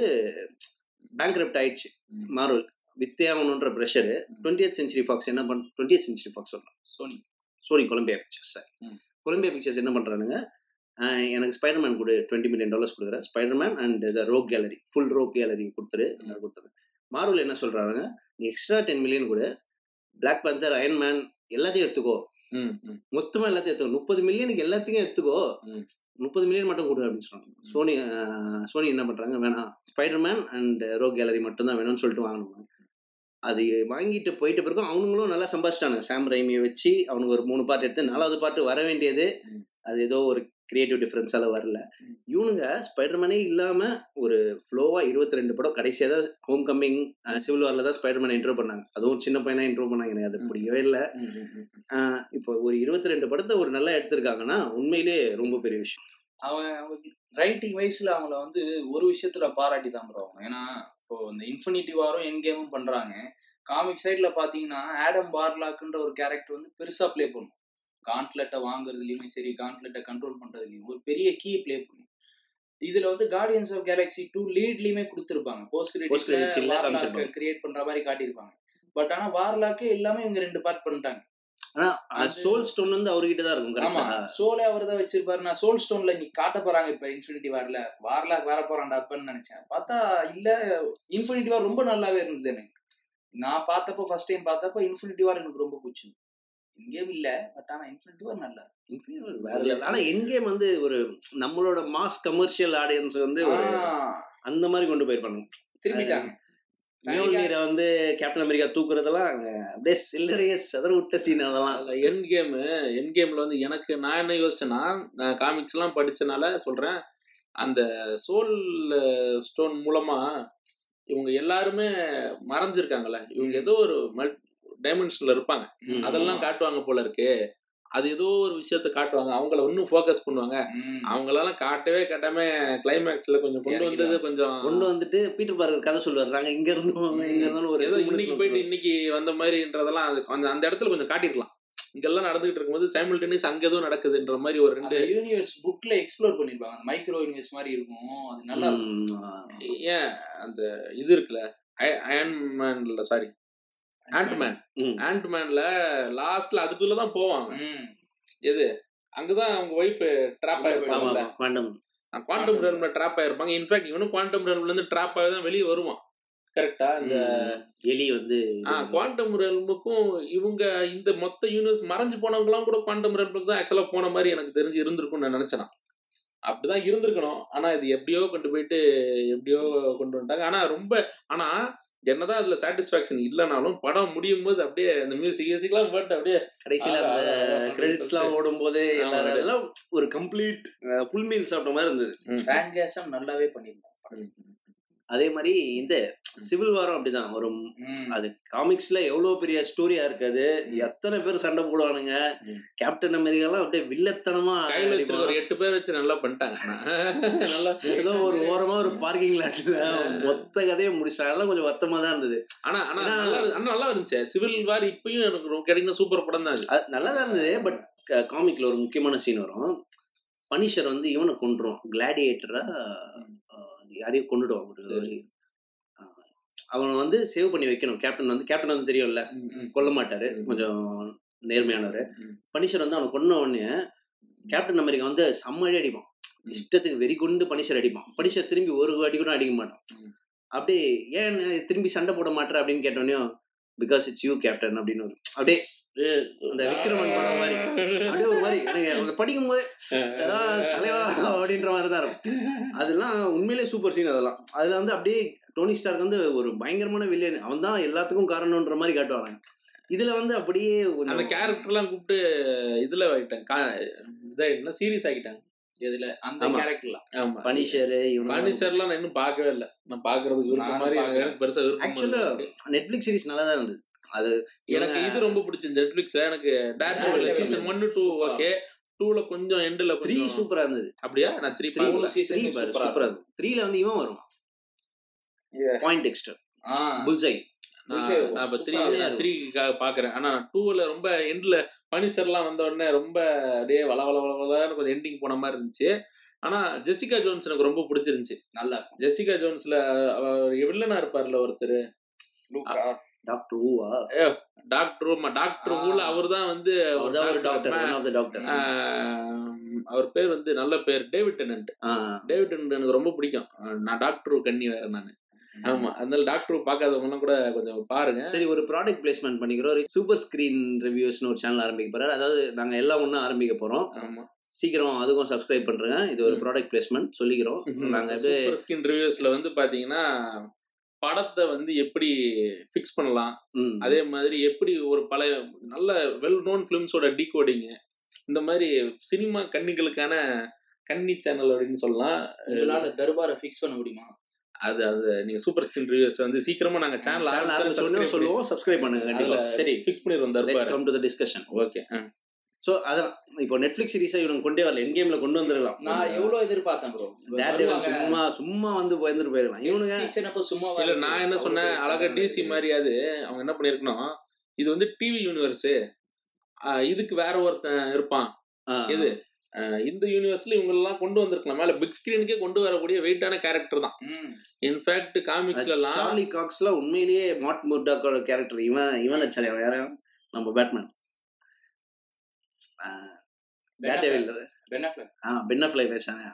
பேங்க்ரப்ட் ஆயிடுச்சு. மார்வல் வித்தே ஆகணுன்ற ப்ரெஷர் டுவெண்ட்டி சென்ச்சுரி ஃபாக்ஸ் என்ன பண்ண டுவெண்ட்டி சென்ச்சுரி ஃபாக்ஸ் சொல்றேன் Sony Sony Columbia Pictures sir. Columbia Pictures என்ன பண்ணுறானுங்க எனக்கு ஸ்பைடர்மேன் கொடு டுவெண்ட்டி மில்லியன் டாலர்ஸ் கொடுக்குறேன் Spiderman and the rogue gallery full rogue gallery கொடுத்துரு. நான் கொடுத்துறேன் மார்வல் என்ன சொல்கிறாங்க நீ எக்ஸ்ட்ரா டென் மில்லியன் கொடு. பிளாக் பந்தர் அயன்மேன் எல்லாத்தையும் எடுத்துக்கோ. ம், ம். மொத்தமாக எல்லாத்தையும் எடுத்துக்கோ. முப்பது மில்லியனுக்கு எல்லாத்தையும் எடுத்துக்கோ. முப்பது மில்லியன் மட்டும் கொடு அப்படின்னு சொல்றாங்க சோனி சோனி என்ன பண்ணுறாங்க வேணாம் ஸ்பைடர்மேன் அண்ட் ரோக் கேலரி மட்டும்தான் வேணும்னு சொல்லிட்டு வாங்கணும் அது வாங்கிட்டு போயிட்ட பிறகு அவனுங்களும் நல்லா சம்பாதிச்சிட்டானுங்க. சாம் ரைமியை வச்சு அவனுக்கு ஒரு மூணு பார்ட் எடுத்து நாலாவது பார்ட் வர வேண்டியது. அது ஏதோ ஒரு கிரியேட்டிவ் டிஃப்ரென்ஸால வரல. இவனுங்க ஸ்பைடர்மேனே இல்லாம ஒரு ஃப்ளோவா இருபத்தி ரெண்டு படம் கடைசியாக தான் ஹோம் கம்மிங் சிவில் வாரில் தான் ஸ்பைடர்மேன் இன்ட்ரோ பண்ணாங்க. அதுவும் சின்ன பையனா இன்ட்ரோ பண்ணாங்க எனக்கு அது. பிடிக்கவே இல்லை. இப்போ ஒரு இருபத்தி ரெண்டு படத்தை ஒரு நல்லா எடுத்திருக்காங்கன்னா உண்மையிலே ரொம்ப பெரிய விஷயம். அவன் ரைட்டிங் வயசுல அவங்கள வந்து ஒரு விஷயத்துல பாராட்டி தான் ப்ரோ ஏன்னா இப்போ இந்த இன்ஃபினிட்டி வாரும் என் கேமும் பண்றாங்க. காமிக் சைட்ல பாத்தீங்கன்னா ஆடம் பார்லாக்குன்ற ஒரு கேரக்டர் வந்து பெருசா ப்ளே பண்ணும். காண்ட்லெட்டை வாங்குறதுலயுமே சரி காண்ட்லெட்டை கண்ட்ரோல் பண்றதுலயும் ஒரு பெரிய கீ ப்ளே பண்ணும் இதுல வந்து கார்டியன்ஸ் ஆஃப் கேலக்ஸி டூ லீட்லயுமே கொடுத்துருப்பாங்க. போஸ்ட் Post credit scene ல கிரெடிட்ல காமிச்சிருப்பாங்க. கிரியேட் பண்ற மாதிரி காட்டியிருப்பாங்க. பட் ஆனா வார்லாக்கு எல்லாமே இவங்க ரெண்டு பார்ட் பண்ணிட்டாங்க. ஆனா சோல் ஸ்டோன் வந்து அவர்கிட்ட தான் இருக்கும் ஆமா. சோலே அவர் தான் வச்சிருப்பாரு நான் சோல் ஸ்டோன்ல நீ காட்ட போறாங்க இப்ப இன்ஃபினிட்டி வார்ல வார்ல வர போறான்டா அப்பன்னு நினைச்சேன். பார்த்தா இல்ல இன்ஃபினிட்டி வார் ரொம்ப நல்லாவே இருந்தது எனக்கு. நான் பார்த்தப்போ ஃபர்ஸ்ட் டைம் பார்த்தப்போ இன்ஃபினிட்டி வார் எனக்கு ரொம்ப பிடிச்சது இங்கேயும் இல்ல பட் ஆனா இன்ஃபினிட்டி வார் நல்லா War வேற level. ஆனா என் கேம் வந்து ஒரு நம்மளோட மாஸ் கமர்ஷியல் ஆடியன்ஸ் வந்து ஒரு அந்த மாதிரி கொண்டு போயிருப்பாங்க. திரும்பிட்டாங்க. மியோல்நீரை வந்து கேப்டன் அமெரிக்கா தூக்குறதெல்லாம் அங்க அப்படியே சில்லறைய செதற விட்ட சீன் அதெல்லாம். அதில் என் கேமு என் கேமில் வந்து எனக்கு நான் என்ன யோசிச்சேன்னா நான் காமிக்ஸ்லாம் படிச்சனால சொல்கிறேன் அந்த சோல் ஸ்டோன் மூலமாக இவங்க எல்லாருமே மறைஞ்சிருக்காங்கல்ல. இவங்க ஏதோ ஒரு மல் டைமென்ஷனில் இருப்பாங்க. அதெல்லாம் காட்டுவாங்க போல இருக்கு. அது ஏதோ ஒரு விஷயத்த காட்டுவாங்க. அவங்கள இன்னும் ஃபோக்கஸ் பண்ணுவாங்க. அவங்களெல்லாம் காட்டவே காட்டாம கிளைமேக்ஸ்ல கொஞ்சம் கொண்டு வந்தது கொஞ்சம் கொண்டு வந்துட்டு பீட்டர் பார்க்கர் கதை சொல்லுவாரு. நாங்க இங்க இருந்தோம். இங்க இருந்தாலும் ஒரு ஏதோ இன்னைக்கு போயிட்டு இன்னைக்கு வந்த மாதிரின்றதெல்லாம் அது கொஞ்சம் அந்த இடத்துல கொஞ்சம் காட்டிருக்கலாம் இங்கெல்லாம் நடந்துகிட்டு இருக்கும்போது சைமில்டேனியஸ் அங்க ஏதோ நடக்குதுன்ற மாதிரி ஒரு ரெண்டு யூனிவர்ஸ் புக்ல எக்ஸ்ப்ளோர் பண்ணிருப்பாங்க. மைக்ரோ யூனிவர்ஸ் மாதிரி இருக்கும். அது நல்லா. ஏன் அந்த இது இருக்குல்ல அயன் மேன்ல சாரி ஆண்ட்மேன். ஆண்ட்மேன்ல லாஸ்ட்ல அதுக்குள்ள தான் போவாங்க. எது? அங்கதான் அவங்க ஒய்ஃப் ட்ராப் ஆமா குவாண்டம் குவாண்டம் ட்ராப் ஆயிருப்பாங்க. இன்ஃபேக்ட் இவனும் குவாண்டம் ரெல்ம்ல இருந்து ட்ராப் ஆகி தான் வெளியே வருவான். கரெக்டா இந்த எலி வந்து குவாண்டம் ரெல்முக்கும் இவங்க இந்த மொத்த யூனிவர்ஸ் மறைஞ்சு போனவங்கலாம் கூட குவாண்டம் ரெல்முக்கு தான் ஆக்சுவலா போன மாதிரி எனக்கு தெரிஞ்சு இருந்திருக்கும்னு நான் நினைச்சேன் அப்படிதான் இருந்திருக்கணும். ஆனா இது எப்படியோ கொண்டு போயிட்டு எப்படியோ கொண்டு வந்துட்டாங்க. ஆனா ரொம்ப ஆனா என்னதான் அதுல சாட்டிஸ்பாக்சன் இல்லைனாலும் படம் முடியும் போது அப்படியே அந்த மியூசிக் மியூசிக்லாம் போட்டு அப்படியே கடைசியில அந்த ஆ, ஆ, கிரெடிட்ஸ் எல்லாம் ஓடும் போது எல்லாரும் ஒரு கம்ப்ளீட் ஃபுல் மீல் சாப்பிட்ட மாதிரி இருந்தது. ஃபேன்காசம் நல்லாவே பண்ணிருந்தாங்க அதே மாதிரி இந்த சிவில் வாரம் அப்படிதான். ஒரு. அது காமிக்ஸ்ல எவ்வளவு பெரிய ஸ்டோரியா இருக்காது. எத்தனை பேர் சண்டை போடுவானுங்க. கேப்டன் அமெரிக்காலாம் அப்படியே வில்லத்தனமா ஒரு. எட்டு பேர் வச்சு நல்லா பண்ணிட்டாங்க. நல்லா ஏதோ ஒரு ஓரமா ஒரு பார்க்கிங் லாட்ல மொத்த கதையை முடிச்சாங்க அதெல்லாம் கொஞ்சம் வருத்தமா தான் இருந்தது. ஆனா ஆனா நல்லா இருந்துச்சு. சிவில் வார் இப்பயும் எனக்கு ரொம்ப கிடைக்கிற சூப்பர் படம் தான் நல்லா தான் இருந்தது பட் காமிக்ல ஒரு முக்கியமான சீன் வரும். பனிஷர் வந்து இவனை கொண்டுரும் கிளாடியேட்டரா யாரையும் கொண்டுடுவான் ஒரு அவனை வந்து சேவ் பண்ணி வைக்கணும். கேப்டன் வந்து கேப்டன் வந்து தெரியும்ல. கொல்ல மாட்டாரு. கொஞ்சம் நேர்மையானவர். பனிஷர் வந்து அவனை கொன்ன உடனே கேப்டன் அமெரிக்கா வந்து செம்ம அடி அடிப்பான். இஷ்டத்துக்கு வெறி கொண்டு பனிஷர் அடிப்பான். பனிஷர் திரும்பி ஒரு அடி கூட அடிக்க மாட்டான். அப்படியே ஏன் திரும்பி சண்டை போட மாட்டேற? அப்படின்னு கேட்டோடனே பிகாஸ் இட்ஸ் யூ கேப்டன் அப்படின்னு ஒரு அப்படியே அந்த விக்ரமன் படம் மாதிரி. அப்படியே ஒரு மாதிரி. எனக்கு படிக்கும் போதே அதான் தலைவா அப்படின்ற மாதிரி தான் இருக்கும். அதெல்லாம் உண்மையிலே சூப்பர் சீன் அதெல்லாம். அதுல வந்து அப்படியே டோனி ஸ்டார்க் வந்து ஒரு பயங்கரமான வில்லன் அவன் தான் எல்லாத்துக்கும் காரணம்ன்ற மாதிரி காட்டுவாங்க. இதுல வந்து அப்படியே அந்த கேரக்டர்லாம் கூப்பிட்டு இதுல ஆகிட்டாங்க இதாயிட்டுனா சீரியஸ் ஆகிட்டாங்க இதுல அந்த. கேரக்டர்லாம். ஆமா. பனிஷர் பனிஷர்லாம் நான் இன்னும் பார்க்கவே இல்லை. நான் நானும் மாதிரி பெருசா ஆக்சுவலா. நெட்ஃபிளிக்ஸ் சீரிஸ் நல்லா தான் இருந்தது. அது எனக்கு இது ரொம்ப பிடிச்சிருந்துச்சு. நெட்ஃபிளிக்ஸ்ல எனக்கு டேர் Daredevil. சீசன் ஒன்னு டூ ஓகே டூல கொஞ்சம் எண்ட்ல த்ரீ சூப்பரா இருந்தது. அப்படியா? நான் த்ரீ பாரு சூப்பரா இருந்தது. த்ரீல வந்து இவன் வருவான். பாயிண்ட் எக்ஸ்டர் ஆ. புல்சை நான் இப்போ த்ரீ சூப்பரா நான் த்ரீ பாக்குறேன் ஆனா டூல ரொம்ப எண்ட்ல பனிசர்லாம் வந்த உடனே ரொம்ப அப்படியே வள வள வள வளன்னு கொஞ்சம் எண்டிங் போன மாதிரி இருந்துச்சு. ஆனா ஜெசிகா ஜோன்ஸ் எனக்கு ரொம்ப பிடிச்சிருந்துச்சு. நல்லா ஜெசிகா ஜோன்ஸ்ல அவர் வில்லனா இருப்பார்ல ஒருத்தர். டாக்டர் ஊவா டாக்டர் டாக்டர் ஆ. ஊல அவர் தான் வந்து ஒரு டாக்டர் டாக்டர் டாக்டர் அவர் பேர் வந்து நல்ல பேர் டேவிட் டெனன்ட் டேவிட் டெனன்ட் எனக்கு ரொம்ப பிடிக்கும். நான் டாக்டர் கண்ணி வேற நான். ஆமா அதனால டாக்டர் பார்க்காதவங்கலாம் கூட கொஞ்சம் பாருங்க. சரி ஒரு ப்ராடக்ட் பிளேஸ்மெண்ட் பண்ணிக்கிறோம். ஒரு சூப்பர் ஸ்கிரீன் ரிவ்யூஸ்னு ஒரு சேனல் ஆரம்பிக்க போறாரு. அதாவது நாங்க எல்லாம் ஒண்ணா ஆரம்பிக்க போறோம். ஆமா. சீக்கிரம் அதுக்கும் சப்ஸ்கிரைப் பண்றேங்க. இது ஒரு. ப்ராடக்ட் பிளேஸ்மெண்ட் சொல்லிக்கிறோம். நாங்க அப்படியே சூப்பர் ஸ்கின் ரிவ்யூஸ்ல வந்து பாத்தீங்கன்னா படத்தை வந்து எப்படி ஃபிக்ஸ் பண்ணலாம்? அதே மாதிரி எப்படி ஒரு பழைய நல்ல வெல் நோன் ஃபிலிம்ஸோட டீகோடிங் இந்த மாதிரி சினிமா கன்னிகளுக்கான கன்னி சேனல் அப்படின்னு சொல்லலாம். உங்களால தர்பாரை ஃபிக்ஸ் பண்ண முடியுமா? அது அது நீங்க சூப்பர் ஸ்கின் ரிவ்யூஸ் வந்து சீக்கிரமா நாங்க சேனல் சொல்லுவோம் சப்ஸ்கிரைப் பண்ணுங்க சரி. ஃபிக்ஸ் பண்ணிடுவோம் Darbar. Come to the discussion okay so அதான் இப்போ நெட்ஃபிளிக்ஸ் சீரிஸை இவனுக்கு கொண்டே வரல. என் கேம்ல கொண்டு வந்துடலாம் நான் எவ்வளவு எதிர்பார்த்தேன் ப்ரோ சும்மா சும்மா வந்து பயந்துட்டு போயிடலாம் இவனுங்க சும்மா இல்ல நான் என்ன சொன்னேன்? அழகா டிசி மாதிரியாவது அவங்க என்ன பண்ணிருக்கணும்? இது வந்து டிவி யூனிவர்ஸ் இதுக்கு வேற ஒருத்தன் இருப்பான்? அஹ் இந்த யூனிவர்ஸ்ல இவங்க எல்லாம் கொண்டு வந்திருக்கலாம். மேல பிக் ஸ்கிரீனுக்கே கொண்டு வரக்கூடிய வெயிட்டான கேரக்டர் தான். இன்ஃபேக்ட் காமிக்ஸ்ல எல்லாம் சார்லி காக்ஸ்லாம் உண்மையிலேயே மாட் முர்டாக்கோட கேரக்டர் இவன் இவன் அவன் யாரும் நம்ம பேட்மேன் டேர்டெவில் பென் அஃப்லெக் ஆ பென்னஃப்ளை பேசானே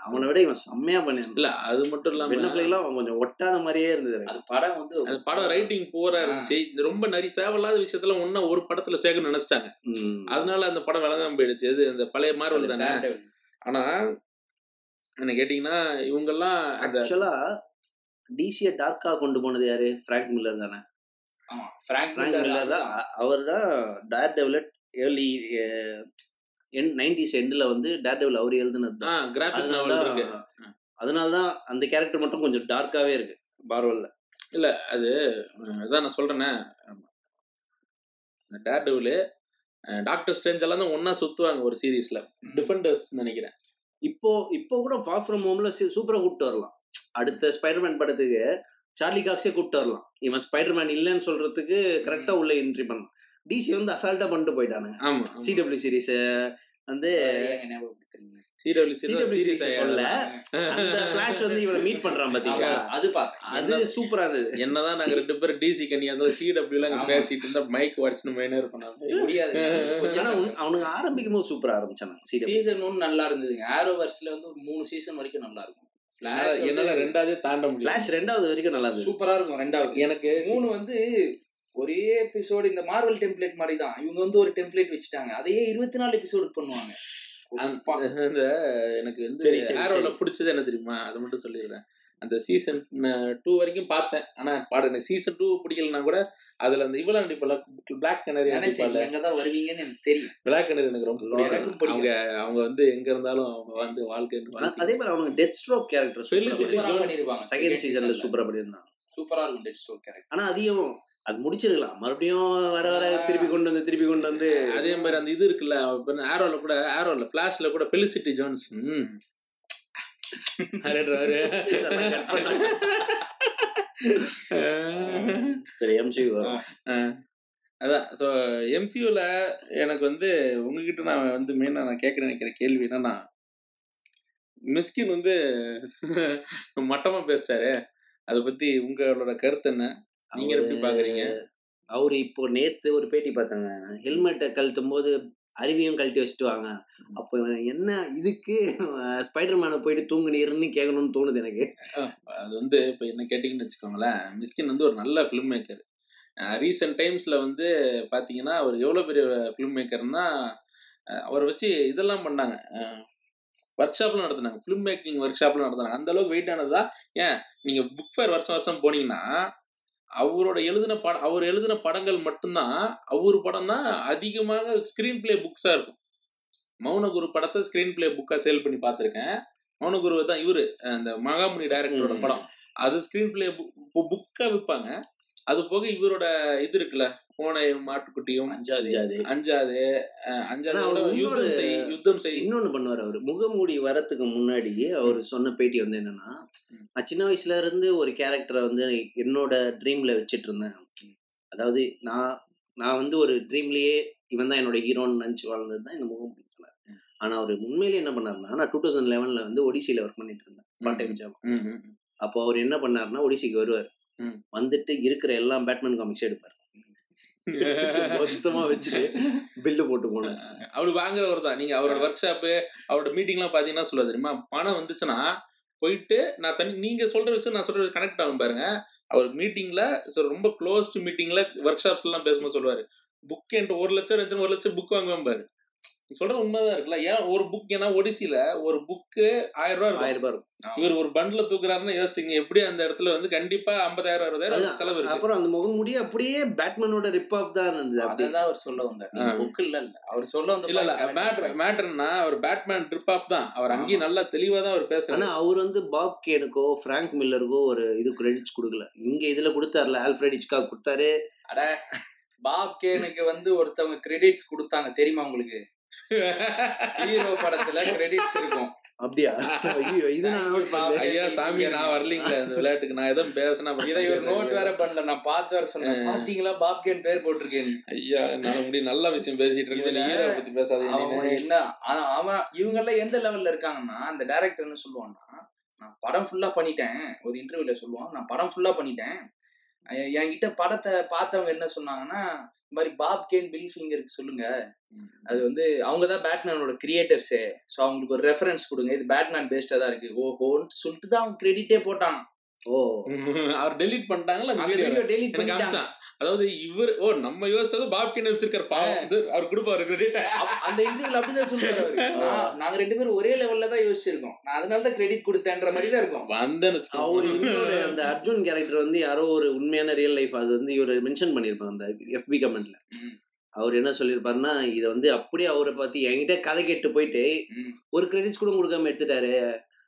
அவனை விட இவன் செம்மையா பண்ணியிருந்தான். இல்ல அது மட்டும் இல்லாம பென்னஃப்ளைலாம் அவன் கொஞ்சம் ஒட்டாத மாதிரியே இருந்தது. அது படம் வந்து அந்த படம் ரைட்டிங் போரா இருந்துச்சு. ரொம்ப நிறைய தேவையில்லாத விஷயத்துல ஒன்னா ஒரு படத்துல சேர்க்கணும்னு நினைச்சிட்டாங்க. அதனால அந்த படம் விளங்காம போயிடுச்சு. அது அந்த பழைய மார்வல் தானே. ஆனா என்ன கேட்டீங்கன்னா இவங்கெல்லாம் ஆக்சுவலா டிசியை டார்க்கா கொண்டு போனது யாரு? பிராங்க் மில்லர் தானே. ஆமா பிராங்க் பிராங்க் மில்லர் தான் அவர் தான் டேர் டெவலட் ஏர்லி என் நைன்டிஸ் எண்டில் வந்து டேர் டெவல் அவர் எழுதுனது தான். அதனால தான் அந்த கேரக்டர் மட்டும் கொஞ்சம் டார்க்காவே இருக்கு பார்வல்ல அது அஹ், அதான் நான் சொல்றேனே. இந்த டேர் டெவிலு டாக்டர் ஸ்ட்ரேஞ்ச் எல்லாம் தான் ஒன்னா சுத்துவாங்க ஒரு சீரீஸ்ல டிஃபெண்டர்ஸ் நினைக்கிறேன். இப்போ இப்போ கூட ஃபார் ஃப்ரம் ஹோம்ல சூப்பரா கூப்பிட்டு வரலாம். அடுத்த ஸ்பைடர்மேன் படத்துக்கு சார்லி காக்ஸே கூப்பிட்டு வரலாம். இவன் ஸ்பைடர்மேன் இல்லைன்னு சொல்றதுக்கு கரெக்டா உள்ள என்ட்ரி பண்ணலாம். டிசி வந்து அசால்ட்டா பண்ணிட்டு போயிட்டானுங்க. ஆமா சிடபிள்யூ சீரிஸ் வந்து மீட் பண்றான் பாத்தீங்களா? அது அது சூப்பரா இருந்தது. என்னதான் நாங்க ரெண்டு பேரும் டிசி கண்ணி அந்த சிடபிள்யூ எல்லாம் ஆமா. பேசிட்டு இருந்தா மைக் வாட்ச்னு மைனே இருப்போம் நாம. முடியாது. ஆனா அவனுங்க ஆரம்பிக்கும் போது சூப்பரா ஆரம்பிச்சானுங்க சிடபிள்யூ சீசன் ஒன்னு நல்லா இருந்ததுங்க. ஆரோவர்ஸ்ல வந்து ஒரு மூணு சீசன் வரைக்கும் நல்லா இருக்கும். என்னால ரெண்டாவது தாண்ட முடியும் ரெண்டாவது வரைக்கும் நல்லா இருந்தது. சூப்பரா இருக்கும் ரெண்டாவது. எனக்கு மூணு வந்து ஒரே எபிசோடு இந்த மார்வல் டெம்ப்ளேட் மாதிரி தான் இவங்க வந்து ஒரு டெம்ப்ளேட் வச்சுட்டாங்க. அதையே இருபத்தி நாலு எபிசோடு பண்ணுவாங்க. எனக்கு வந்து. பிடிச்சது என்ன தெரியுமா? அதை மட்டும் சொல்லிடுறேன். அந்த சீசன் டூ வரைக்கும் பார்த்தேன். ஆனா பாடு எனக்கு சீசன் டூ பிடிக்கலனா கூட அதுல அந்த இவ்வளவு நடிப்பல பிளாக் கனரி நடிப்பால வருவீங்கன்னு எனக்கு தெரியும். பிளாக் கனரி எனக்கு ரொம்ப பிடிக்கும். அவங்க அவங்க வந்து எங்க இருந்தாலும் அவங்க வந்து வாழ்க்கை அதே மாதிரி அவனுக்கு டெத் ஸ்ட்ரோக் கேரக்டர் செகண்ட் சீசன்ல சூப்பரா பண்ணியிருந்தான் சூப்பரா இருக்கும் டெட் ஸ்டோர் கேரக்டர் ஆனா அதையும் அது முடிச்சிருக்கலாம். மறுபடியும் வர வர திருப்பி கொண்டு வந்து திருப்பி கொண்டு வந்து. அதே மாதிரி அந்த இது இருக்குல்ல ஆரோல கூட ஆரோல பிளாஷ்ல கூட cut பண்றாங்க. சரி எம்சி அஹ் அதான் ஸோ எம்சியூவில் எனக்கு வந்து உங்ககிட்ட நான் வந்து மெயினாக நான் கேட்க நினைக்கிற கேள்வி என்னன்னா மிஸ்கின் வந்து மட்டமாக பேசிட்டாரு. அதை பற்றி உங்களோட கருத்து என்ன? நீங்க எப்படி பாக்குறீங்க அவரு இப்போ நேத்து ஒரு பேட்டி பார்த்தாங்க. ஹெல்மெட்டை கழட்டும் போது அருவியும் கழட்டி வச்சுட்டு வாங்க. அப்போ என்ன இதுக்கு ஸ்பைடர் மேனை போயிட்டு தூங்குனீர்னு கேட்கணும்னு தோணுது எனக்கு. அது வந்து இப்போ என்ன கேட்டிங்கன்னு வச்சுக்கோங்களேன் மிஸ்கின் வந்து ஒரு நல்ல ஃபிலிம் மேக்கர் ரீசெண்ட் டைம்ஸில் வந்து பார்த்தீங்கன்னா அவர் எவ்வளோ பெரிய ஃபிலிம் மேக்கர்னா அவரை வச்சு இதெல்லாம் பண்ணாங்க. ஒர்க் ஷாப்லாம் நடத்துனாங்க. ஃபிலிம் மேக்கிங் ஒர்க் ஷாப்லாம் நடத்துனாங்க. அந்த அளவுக்கு வெயிட் ஆனதா ஏன்? நீங்கள் புக் ஃபேர் வருஷம் வருஷம் போனீங்கன்னா அவரோட எழுதின படம் அவர் எழுதின படங்கள் மட்டும்தான் அவர் படம் தான் அதிகமாக ஸ்க்ரீன் பிளே புக்ஸாக இருக்கும். மௌனகுரு படத்தை ஸ்க்ரீன் பிளே புக்காக சேல் பண்ணி பார்த்துருக்கேன். மௌனகுரு தான் இவரு அந்த மகாமுனி டைரக்டரோட. படம். அது ஸ்க்ரீன் பிளே புக்காக விற்பாங்க. அது போக இவரோட இது இருக்குல்ல பூனையும் மாட்டுக்குட்டியும் அஞ்சாது. அஞ்சாது. அவர் யுத்தம் செய் யுத்தம் செய். இன்னொன்னு பண்ணுவார் அவர். முகமூடி வரத்துக்கு முன்னாடி அவர் சொன்ன பேட்டி வந்து என்னன்னா நான் சின்ன வயசுல இருந்து ஒரு கேரக்டரை வந்து என்னோட ட்ரீம்ல வச்சிட்டு இருந்தேன். அதாவது நான் நான் வந்து ஒரு ட்ரீம்லயே இவன் தான் என்னோட ஹீரோன்னு நினச்சி வாழ்ந்தது தான் இந்த முகமூடி சொன்னார். ஆனா அவர் உண்மையிலேயே என்ன பண்ணாருன்னா நான் டூ தௌசண்ட் லெவன்ல வந்து ஒடிசியில ஒர்க் பண்ணிட்டு இருந்தேன். Part time job. அப்போ அவர் என்ன பண்ணாருன்னா ஒடிசிக்கு வருவார். வந்துட்டு இருக்கிற எல்லா பேட்மேன் காமிக்ஸ் எடுப்பார். மொத்தமா வச்சுட்டு பில்லு போட்டு போனேன். அவர் வாங்குறவர் தான். நீங்க அவரோட ஒர்க் ஷாப்பு அவரோட மீட்டிங்லாம் பாத்தீங்கன்னா சொல்ல தெரியுமா? பணம் வந்துச்சுன்னா போயிட்டு நான் தனி நீங்க சொல்ற விஷயம் நான் சொல்றது கனெக்ட் ஆகும் பாருங்க. அவர் மீட்டிங்ல ரொம்ப க்ளோஸ்ட் மீட்டிங்ல ஒர்க் ஷாப்ஸ் எல்லாம் பேசும்போது சொல்லுவாரு. புக் என்கிட்ட ஒரு லட்சம் ரெண்டு ஒரு லட்சம் புக் வாங்குவேன் பாரு. நீ சொல்ற உண்மைதான் இருக்குல்ல. ஏன் ஒரு புக் ஏன்னா ஒடிசில ஒரு புக்கு ஆயிரம் ரூபாய் ஆயிரம் ரூபாய் இருக்கும். இவர் ஒரு பண்ட்ல தூக்குறாருன்னு யோசிச்சுங்க எப்படி அந்த இடத்துல வந்து கண்டிப்பா ஐம்பதாயிரம் அறுபதாயிரம். செலவு இருக்கு. அப்புறம் அந்த முகமூடி அப்படியே பேட்மேனோட ரிப் ஆஃப் தான் இருந்தது அப்படி அதான் அவர் சொல்ல வந்தார். புக் இல்ல இல்ல. அவர் சொல்ல வந்த இல்ல இல்ல. Point. மேட்டர்னா அவர் பேட்மேன் ட்ரிப் ஆஃப் தான். அவர் அங்கேயும் நல்லா தெளிவா தான் அவர் பேசுறாரு. ஆனா அவர் வந்து பாப் கேனுக்கோ பிராங்க் மில்லருக்கோ ஒரு இது கிரெடிட்ஸ் கொடுக்கல. இங்க இதுல கொடுத்தாருல ஆல்ஃபிரட் இச்கா கொடுத்தாரு. அட பாப் கேனுக்கு வந்து ஒருத்தவங்க கிரெடிட்ஸ் கொடுத்தாங்க. தெரியுமா உங்களுக்கு? ஹீரோ படத்துல கிரெடிட்ஸ் இருக்கும். அப்படியா? ஐயோ இது நான். ஐயா சாமி நான் வரலீங்களே இந்த விளையாட்டுக்கு. நான் எதுவும் பேசினா இதை இவர் நோட் வேற பண்ணல. நான் பார்த்து வர சொன்னேன். பாத்தீங்களா பாப் கேன் பேர் போட்டிருக்கேன் ஐயா என்னால முடியும். நல்ல விஷயம் பேசிட்டு இருக்கேன். ஹீரோ பத்தி பேசாதீங்க. என்ன ஆனா அவன் இவங்க எல்லாம் எந்த லெவல்ல இருக்காங்கன்னா அந்த டைரக்டர் என்ன சொல்லுவான்னா நான் படம் ஃபுல்லா பண்ணிட்டேன். ஒரு இன்டர்வியூல சொல்லுவான். நான் படம் ஃபுல்லா பண்ணிட்டேன். என்கிட்ட படத்தை பார்த்தவங்க என்ன சொன்னாங்கன்னா இந்த மாதிரி பாப் கேன் பில் ஃபிங்கருக்கு சொல்லுங்க. அது வந்து அவங்க தான் பேட்மேனோட கிரியேட்டர்ஸே ஸோ அவங்களுக்கு ஒரு ரெஃபரன்ஸ் கொடுங்க. இது பேட்மேன் பேஸ்டா தான் இருக்கு. ஓஹோன்னு சொல்லிட்டு தான் அவன் கிரெடிட்டே போட்டான். அவர் டெலிட் டெலிட் எனக்கு அமிச்சான் அதாவது இவர் ஓ நம்ம யோசிச்சது பாப்கின் வச்சிருக்காரு பாவம் வந்து அவர் கொடுப்பாரு அந்த இன்டர்வியூல அப்படிதான் சொல்றாரு அவரு. நான்- நாங்க ரெண்டு பேரும் ஒரே லெவல்ல தான் யோசிச்சிருக்கோம். நான் அதனால தான் கிரெடிட் கொடுத்தேன்ற மாதிரி தான் இருக்கும். வந்தேன்னு அவர் அந்த அர்ஜுன் கேரக்டர் வந்து யாரோ ஒரு உண்மையான ரியல் லைஃப் அது வந்து இவர் மென்ஷன் பண்ணியிருப்பாங்க அந்த எஃபி கமெண்ட்ல. அவர் என்ன சொல்லியிருப்பாருன்னா இதை வந்து அப்படியே அவரை பார்த்து என்கிட்ட கதை கேட்டு போயிட்டு. ஒரு கிரெடிட்ஸ் கூட கொடுக்காம எடுத்துட்டாரு.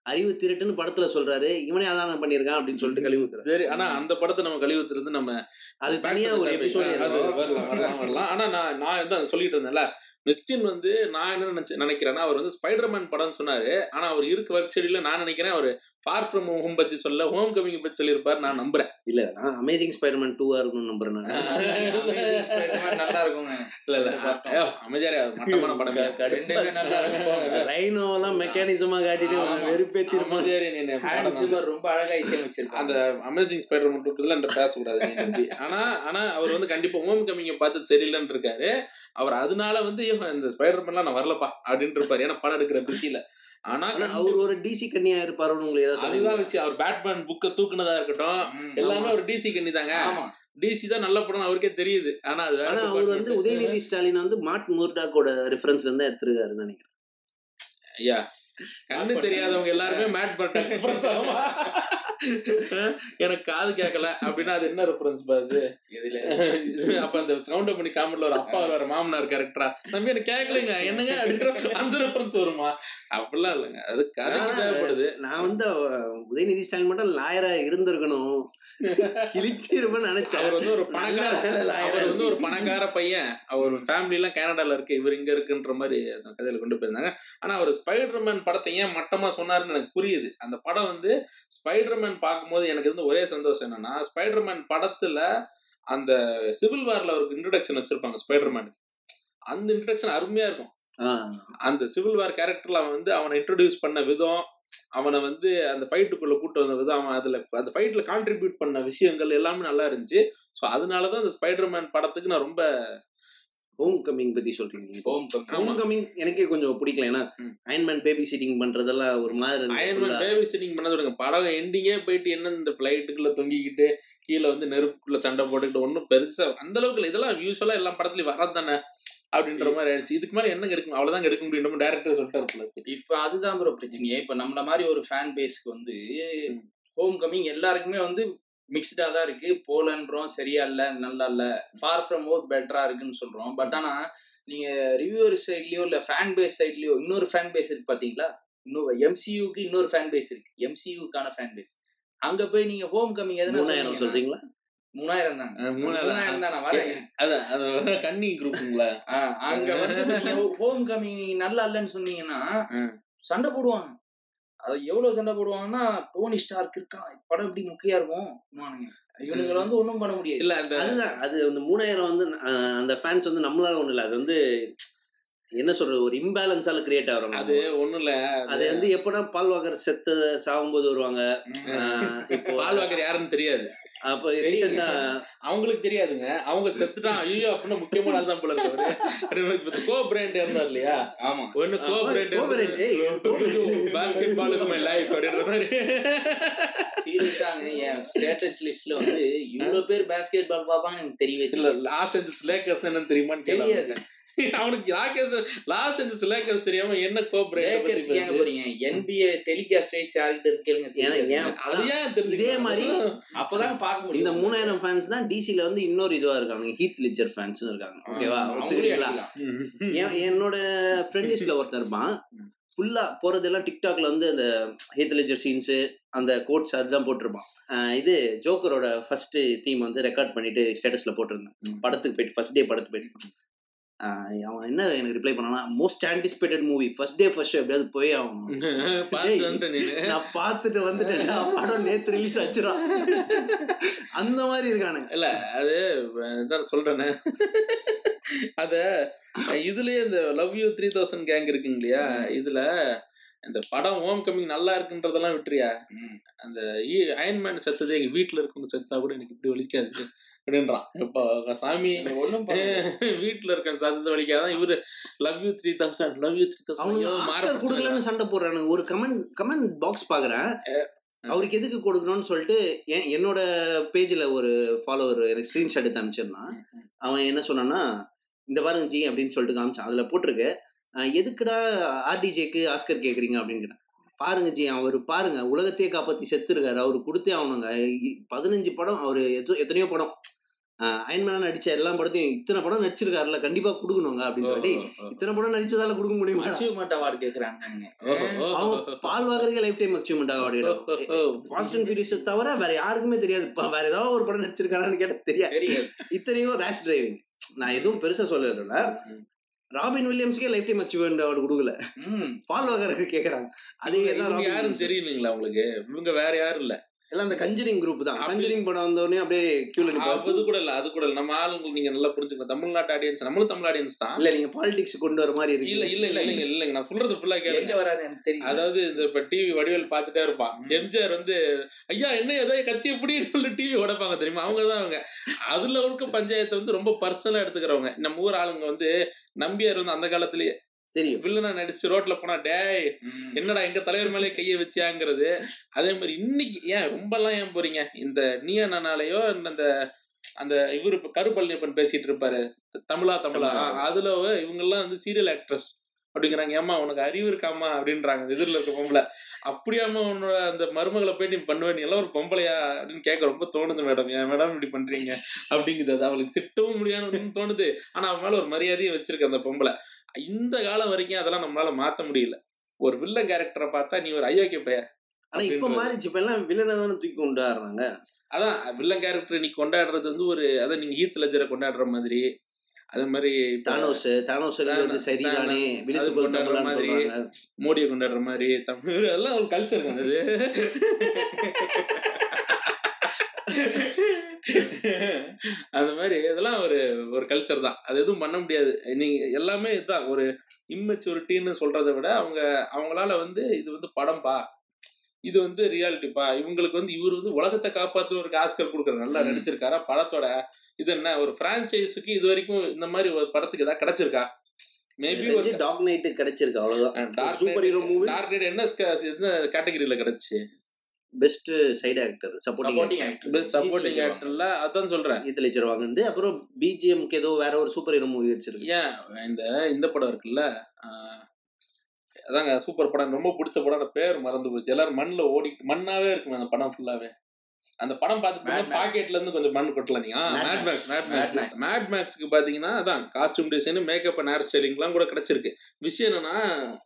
அறிவு திருட்டுன்னு படத்துல சொல்றாரு. இவனே அதான் பண்ணியிருக்கான் அப்படின்னு சொல்லிட்டு கழிவு. சரி ஆனா அந்த படத்தை நம்ம கழிவுத்திலிருந்து நம்ம அது தனியா ஒரு எபிசோடு வரலாம் வரலாம் ஆனா நான் நான் தான் சொல்லிட்டு இருந்தேன்ல மிஸ்கின் வந்து நான் என்ன நினைச்சு நினைக்கிறேன்னா அவர் வந்து ஸ்பைடர்மேன் படம்னு சொன்னாரு. ஆனா அவர் இருக்க ஒர்க் ஷெடியூல நான் நினைக்கிறேன் அவர் ஃபார் ஃப்ரம் ஹோம் பத்தி சொல்ல ஹோம் கமிங் பத்தி சொல்லியிருப்பாரு நான் நம்புறேன். இல்ல நான் அமேசிங் ஸ்பைடர்மேன் டூவா இருக்கணும்னு நம்புறேன் நான். Amazing Spider-Man நல்லா இருக்குங்க. இல்ல இல்ல ஐயோ, மட்டமான படமே ரெண்டுமே நல்லா இருக்கும். ரைனோவெல்லாம் மெக்கானிசமா காட்டிட்டு. வெறுப்பேத்தி சிமர் ரொம்ப அழகா இசையமைச்சிருக்காங்க அந்த அமேசிங் ஸ்பைடர் மட்டும் என்ற பேசக்கூடாது நீ நம்பி. ஆனா ஆனா அவர் வந்து கண்டிப்பா ஹோம் கமிங்க பார்த்து சரியில்லைன்னு இருக்காரு. அவர் அதனால வந்து இந்த ஸ்பைடர் மேன்லாம் நான் வரலப்பா அப்படின்னு இருப்பாரு. ஏன்னா படம் எடுக்கிற பிஸியில. ஆனா அவர் ஒரு டிசி கன்னியா இருப்பாருன்னு உங்களுக்கு ஏதாவது அதுதான் விஷயம். அவர் பேட்மேன் புக்கை தூக்குனதா இருக்கட்டும் எல்லாமே. அவர் டிசி கண்ணி தாங்க. டிசி தான் நல்ல படம் அவருக்கே தெரியுது. ஆனா அது ஆனா அவர் வந்து. உதயநிதி ஸ்டாலின் வந்து மார்ட் மூர்டாக்கோட ரெஃபரன்ஸ்ல இருந்து எடுத்திருக்காருன்னு நினைக்கிறேன். ஐயா கண்ணு தெரியாதவங்க எல்லாருமே மேட் பண்ணிட்டாங்க எனக்கு காது கேட்கல அப்படின்னா அது என்ன ரெஃபரன்ஸ் பாது அப்ப அந்த சவுண்ட் பண்ணி காமெண்ட்ல ஒரு அப்பா வர மாமனார் கேரக்டரா தம்பி எனக்கு கேட்கலைங்க என்னங்க? அப்படின்ற அந்த ரெஃபரன்ஸ் வருமா? அப்படிலாம் இல்லைங்க. அது கதைக்கு ஆனா, தேவைப்படுது. நான் வந்து உதயநிதி ஸ்டாலின் மட்டும் லாயரா இருந்திருக்கணும். கிழிச்சிருப்பேன்னு நினைச்சேன். அவர் வந்து ஒரு பணக்கார அவர் வந்து ஒரு பணக்கார பையன். அவர் ஃபேமிலி எல்லாம் கனடால இருக்கு இவர் இங்க இருக்குன்ற மாதிரி அந்த கதையில கொண்டு போயிருந்தாங்க. ஆனா அவர் ஸ்பைடர்மேன் படத்தை ஏன் மட்டமா சொன்னாருன்னு எனக்கு புரியுது. அந்த படம் வந்து ஸ்பைடர்மேன் பார்க்கும்போது எனக்கு இருந்த ஒரே சந்தோஷம் என்னன்னா ஸ்பைடர்மேன் படத்துல அந்த சிவில் வார்ல அவருக்கு இன்ட்ரடக்ஷன் வச்சிருப்பாங்க ஸ்பைடர்மேனுக்கு அந்த இன்ட்ரடக்ஷன் அருமையா இருக்கும். அந்த சிவில் வார் கேரக்டர்ல அவன் வந்து அவனை இன்ட்ரடியூஸ் பண்ண விதம் அவனை வந்து அந்த ஃபைட்டுக்குள்ள கூட்டு வந்த விதம் அவன் அதுல அந்த ஃபைட்ல கான்ட்ரிபியூட் பண்ண விஷயங்கள் எல்லாமே நல்லா இருந்துச்சு ஸோ அதனாலதான் அந்த ஸ்பைடர்மேன் படத்துக்கு நான் ரொம்ப ஹோம் கமிங் பத்தி சொல்றீங்க ஹோம் ஹோம் கமிங் எனக்கே கொஞ்சம் பிடிக்கல ஏன்னா. அயன்மேன் பேபி சீட்டிங் பண்றதெல்லாம் ஒரு மாதிரி அயன்மேன். பேபி சிட்டிங் பண்ண சொல்லுங்க படம் எண்டிங்கே போயிட்டு என்ன இந்த ஃபிளைட்டுக்குள்ள தொங்கிக்கிட்டு கீழே வந்து நெருப்புக்குள்ள சண்டை போட்டுக்கிட்டு ஒன்றும் பெருசா அந்த அளவுக்கு. இதெல்லாம் யூஸ்வலா எல்லா படத்துலயும் வரதானே அப்படின்ற மாதிரி ஆயிடுச்சு. இதுக்கு மேல என்ன எடுக்கும் அவ்வளவுதான் எடுக்க முடியும். டேரக்டர் சொல்லிட்டாரு. இப்ப அதுதான் ப்ரோ பிரச்சனையே இப்ப நம்மள மாதிரி ஒரு ஃபேன் பேஸ்க்கு வந்து. ஹோம் கமிங் எல்லாருக்குமே வந்து மிக்ஸ்டா தான் இருக்கு. போலன்றோம் சரியா இல்ல நல்லா இல்ல. ஃபார் ஃப்ரம் ஹோம் பெட்டரா இருக்குன்னு சொல்றோம். பட் ஆனா நீங்க ரிவ்யூவர் சைட்லயோ இல்ல ஃபேன் பேஸ் சைட்லயோ இன்னொரு ஃபேன் பேஸ் இருக்கு பாத்தீங்களா? இன்னொரு எம்சியூக்கு இன்னொரு ஃபேன் பேஸ் இருக்கு. எம்சியூக்கான ஃபேன் பேஸ் அங்க போய் நீங்க ஹோம் கமிங் எதனா சொல்றீங்களா? மூணாயிரம் தான்? மூணாயிரம். நான் வரேன் கன்னி குரூப்புங்களா? அங்க வந்து ஹோம் கமிங் நல்லா இல்லைன்னு சொன்னீங்கன்னா. சண்டை போடுவாங்க. அது எவ்வளவு சண்டை போடுவாங்கன்னா டோனி ஸ்டார்க் இருக்கான் படம் எப்படி முக்கியா இருக்கும்? இவனுங்களை வந்து ஒண்ணும் பண்ண முடியாது. இல்ல அதுதான் அது அந்த மூணாயிரம் வந்து அந்த ஃபேன்ஸ் வந்து நம்மளால ஒண்ணு இல்ல. அது வந்து என்ன சொல்றது ஒரு இம்பேலன்ஸால கிரியேட் ஆகிறோம் அது ஒண்ணும் இல்ல அது வந்து எப்படா பால் வாக்கர் செத்து சாகும்போது வருவாங்க. ஆஹ், இப்போ பால் வாக்கர் யாருன்னு தெரியாது. அப்போ ரீசெண்டா அவங்களுக்கு தெரியாதுங்க. அவங்க செத்துட்டான் ஐயோ அப்படின்னா முக்கியமான ஆள் தான் போல இருக்கு கோ பிராண்ட் இருந்தார் இல்லையா? ஆமா. ஒன்னு co brand. Basketball is my life அப்படின்ற மாதிரி. சீரியஸாங்க என் ஸ்டேட்டஸ் லிஸ்ட்ல வந்து இவ்வளவு பேர் பாஸ்கெட் பால் பாப்பாங்கன்னு எனக்கு தெரியவே இல்ல தெரியல லாஸ் ஏஞ்சல்ஸ் லேக்கர்ஸ் என்னன்னு தெரியுமான்னு தெரியாது. அவனுக்கு லாக்கர்ஸ் லாஸ் ஏஞ்சல்ஸ் லேக்கர்ஸ் தெரியாம என்ன கோ லேக்கர்ஸ் ஏங்க பிராண்ட் போறீங்க? NBA டெலிகாஸ்ட் ரைட்ஸ் யார்கிட்ட இருக்கு கேளுங்க ஏன் தெரியாது. ஏன் அது அதான், ஏன் தெரிஞ்சு இதே மாதிரி அப்பதான் பார்க்க முடியும். இந்த மூணாயிரம் ஃபேன்ஸ் தான் டிசில வந்து இன்னொரு இதுவா இருக்காங்க. ஹீத் லிஜர் ஃபேன்ஸ் இருக்காங்க. ஓகேவா ஒத்துக்கிறீங்களா என்னோட ஃப்ரெண்ட் லிஸ்ட்ல ஒருத்தர் இருப்பான். ஃபுல்லா போறதெல்லாம் டிக்டாக்ல வந்து அந்த ஹீத் லெஜர் சீன்ஸ் அந்த கோட்ஸ் அதுதான் போட்டிருப்பான். இது ஜோக்கரோட ஃபர்ஸ்ட் தீம் வந்து ரெக்கார்ட் பண்ணிட்டு ஸ்டேட்டஸ்ல போட்டிருந்தேன். படத்துக்கு போயிட்டு ஃபர்ஸ்ட் டே படத்துக்கு போயிட்டு. அவன் என்ன எனக்கு ரிப்ளை பண்ணானா most anticipated movie first day first எப்படியாவது போய் ஆகணும். நீனு. பார்த்துட்டு வந்துட்டேன். படம் நேத்து ரிலீஸ் ஆச்சுடா. அந்த மாதிரி இருக்கானுங்க. இல்ல அது இதான் சொல்றேனே. அத இதுலயே இந்த love you three thousand gang இருக்குங்க இல்லையா இதுல இந்த படம் ஹோம் கமிங் நல்லா இருக்குன்றதெல்லாம் விட்டுறியா. அந்த அயன்மேன் செத்தது எங்க வீட்டுல இருக்கவங்க செத்தா கூட எனக்கு இப்படி வலிக்காது. அப்படின்றான். இப்போ சாமி முடியாது. வீட்டுல இருக்க சத்தத்தை வலிக்காதான் இவரு love you three thousand love you three அவங்க ஆஸ்கர் கொடுக்கலன்னு சண்டை போடுறானுங்க ஒரு கமெண்ட் கமெண்ட் பாக்ஸ் பாக்குறேன். அவருக்கு எதுக்கு கொடுக்கணும்னு சொல்லிட்டு என் என்னோட பேஜ்ல ஒரு ஃபாலோவர் எனக்கு ஸ்கிரீன்ஷாட் எடுத்து அனுப்பிச்சிருந்தான். அவன் என்ன சொன்னான்னா இந்த பாருங்க ஜி அப்படின்னு சொல்லிட்டு காமிச்சான். அதுல போட்டிருக்கு. எதுக்குடா ஆர்டிஜேக்கு ஆஸ்கர் கேக்குறீங்க? அப்படின்னு கேட்டேன். பாருங்க ஜி அவர் பாருங்க. உலகத்தையே காப்பாத்தி செத்துருக்காரு. அவரு கொடுத்தே ஆகணுங்க. பதினஞ்சு படம் அவரு எத்தோ- எத்தனையோ படம். அயன்மேன் நடிச்ச எல்லா படத்தையும் இத்தனை படம் நடிச்சிருக்காருல்ல கண்டிப்பா கொடுக்கணுங்க அப்படின்னு சொல்லி இத்தனை படம் நடிச்சதால கொடுக்க முடியுமா அச்சீவ்மெண்ட் அவார்டு கேக்குறாங்க அவன் பால் வாங்குறதுக்கு lifetime achievement award Fast and Furious தவிர வேற யாருக்குமே தெரியாது. வேற ஏதாவது ஒரு படம் நடிச்சிருக்கானான்னு கேட்டா தெரியாது. இத்தனையும் ரேஷ் டிரைவிங் நான் எதுவும் பெருசா சொல்லல. ராபின் வில்லியம்ஸ்க்கே லைஃப் டைம் அச்சீவ்மெண்ட் அவார்டு கொடுக்கல. பால் வாங்குறதுக்கு கேக்குறாங்க. அதே யாரும். தெரியலீங்களா உங்களுக்கு? இவங்க வேற யாரும் இல்ல. எல்லாம் அந்த கஞ்சரிங் குரூப் தான். கஞ்சரிங் படம் வந்த உடனே அப்படியே கியூல அது கூட இல்ல அது கூட இல்ல. நம்ம ஆளுங்க நீங்க நல்லா புரிஞ்சுக்கணும். தமிழ்நாட்டு ஆடியன்ஸ் நம்மளும் தமிழ் ஆடியன்ஸ் தான். இல்ல நீங்க பாலிடிக்ஸ் கொண்டு வர மாதிரி இருக்கு. இல்ல இல்ல இல்லைங்க இல்லைங்க. நான் சொல்றது ஃபுல்லா கேளுங்க. எங்க வராரு எனக்கு தெரியும். அதாவது இந்த இப்ப டிவி வடிவேல் பார்த்துட்டே இருப்பான். எம்ஜிஆர் வந்து ஐயா என்ன ஏதோ கத்தி எப்படி டிவி உடைப்பாங்க தெரியுமா? அவங்க தான் அவங்க. அதுல இருக்க பஞ்சாயத்தை வந்து ரொம்ப பர்சனலா எடுத்துக்கிறவங்க. நம்ம ஊர் ஆளுங்க வந்து நம்பியார் வந்து அந்த காலத்திலேயே தெரியும். வில்லனா நடிச்சு ரோட்ல போனா டேய். என்னடா எங்க தலைவர் மேலே கையை வச்சியாங்கிறது? அதே மாதிரி இன்னைக்கு ஏன் ரொம்பலாம் ஏன் போறீங்க? இந்த நீயனாலேயோ அந்த அந்த இவரு இப்ப கருப்பழனியப்பன் பேசிட்டு இருப்பாரு தமிழா தமிழா. அதுல இவங்க எல்லாம் வந்து சீரியல் ஆக்ட்ரஸ் அப்படிங்கிறாங்க. ஏமா உனக்கு அறிவு இருக்காமா அப்படின்றாங்க. எதிரில் இருக்க பொம்பளை. அப்படியாம உன்னோட அந்த மருமகளை போய் நீ பண்ணுவேன் நீ எல்லாம் ஒரு பொம்பளையா? அப்படின்னு கேட்க ரொம்ப தோணுது மேடம். ஏன் மேடம் இப்படி பண்றீங்க? அப்படிங்குது. அது அவளுக்கு திட்டவும் முடியாதுன்னு தோணுது. ஆனா அவன் மேல ஒரு மரியாதையும் வச்சிருக்க அந்த பொம்பளை. இந்த காலம் வரைக்கும் அதெல்லாம் நம்மளால மாத்த முடியல ஒரு வில்லன் கேரக்டரை பார்த்தா நீ ஒரு ஐயோக்கிய பைய ஆனா இப்ப. மாறிச்சு இப்ப எல்லாம் வில்லனை தானே தூக்கி கொண்டு வர்றாங்க அதான் வில்லன் கேரக்டர் நீ கொண்டாடுறது வந்து ஒரு அதான் நீங்க ஹீத் லெஜரை கொண்டாடுற மாதிரி அதே மாதிரி தானோஸ் தானோஸ் வந்து சரிதானே. விழுத்து கொண்டாடுற மாதிரி. மோடியை கொண்டாடுற மாதிரி தமிழ் அதெல்லாம் ஒரு கல்ச்சர் அது அந்த மாதிரி இதெல்லாம் ஒரு ஒரு கல்ச்சர் தான். அது எதுவும் பண்ண முடியாது. நீங்க எல்லாமே இதுதான் ஒரு இம்மெச்சூரிட்டின்னு சொல்றதை விட அவங்க அவங்களால வந்து இது வந்து படம்பா. இது வந்து ரியாலிட்டிப்பா இவங்களுக்கு வந்து இவர் வந்து உலகத்தை காப்பாற்றுறவருக்கு ஆஸ்கர் கொடுக்குற நல்லா. நடிச்சிருக்காரா? படத்தோட இது என்ன? ஒரு பிரான்ச்சைஸுக்கு இது வரைக்கும் இந்த மாதிரி ஒரு படத்துக்கு ஏதாவது கிடைச்சிருக்கா? மேபி ஒரு டாக் நைட்டு கிடைச்சிருக்கு அவ்வளவுதான். Super hero movie dark night என்ன என்ன கேட்டகரியில கிடைச்சு? Best side actor supporting actor supporting ஆக்டர்ல அதான் சொல்றேன். ஈத் லெஜர் வாங்குனது அப்புறம் பிஜிஎம்க்கு ஏதோ வேற ஒரு சூப்பர் ஹீரோ மூவி வச்சிருக்கு. ஏன் இந்த இந்த படம் இருக்குல்ல அதாங்க சூப்பர் படம் ரொம்ப பிடிச்ச படம் பேர் மறந்து போச்சு. எல்லாரும் மண்ணுல ஓடி மண்ணாவே இருக்கும் அந்த படம் ஃபுல்லாவே அந்த படம் Mad பார்த்து. பாக்கெட்ல இருந்து கொஞ்சம் மண் கொட்டலாம் நீங்க Mad Max Mad Max. Mad மேக்ஸ்க்கு பாத்தீங்கன்னா அதான் costume design makeup and hair ஸ்டைலிங்லாம் கூட கிடைச்சிருக்கு. விஷயம் என்னன்னா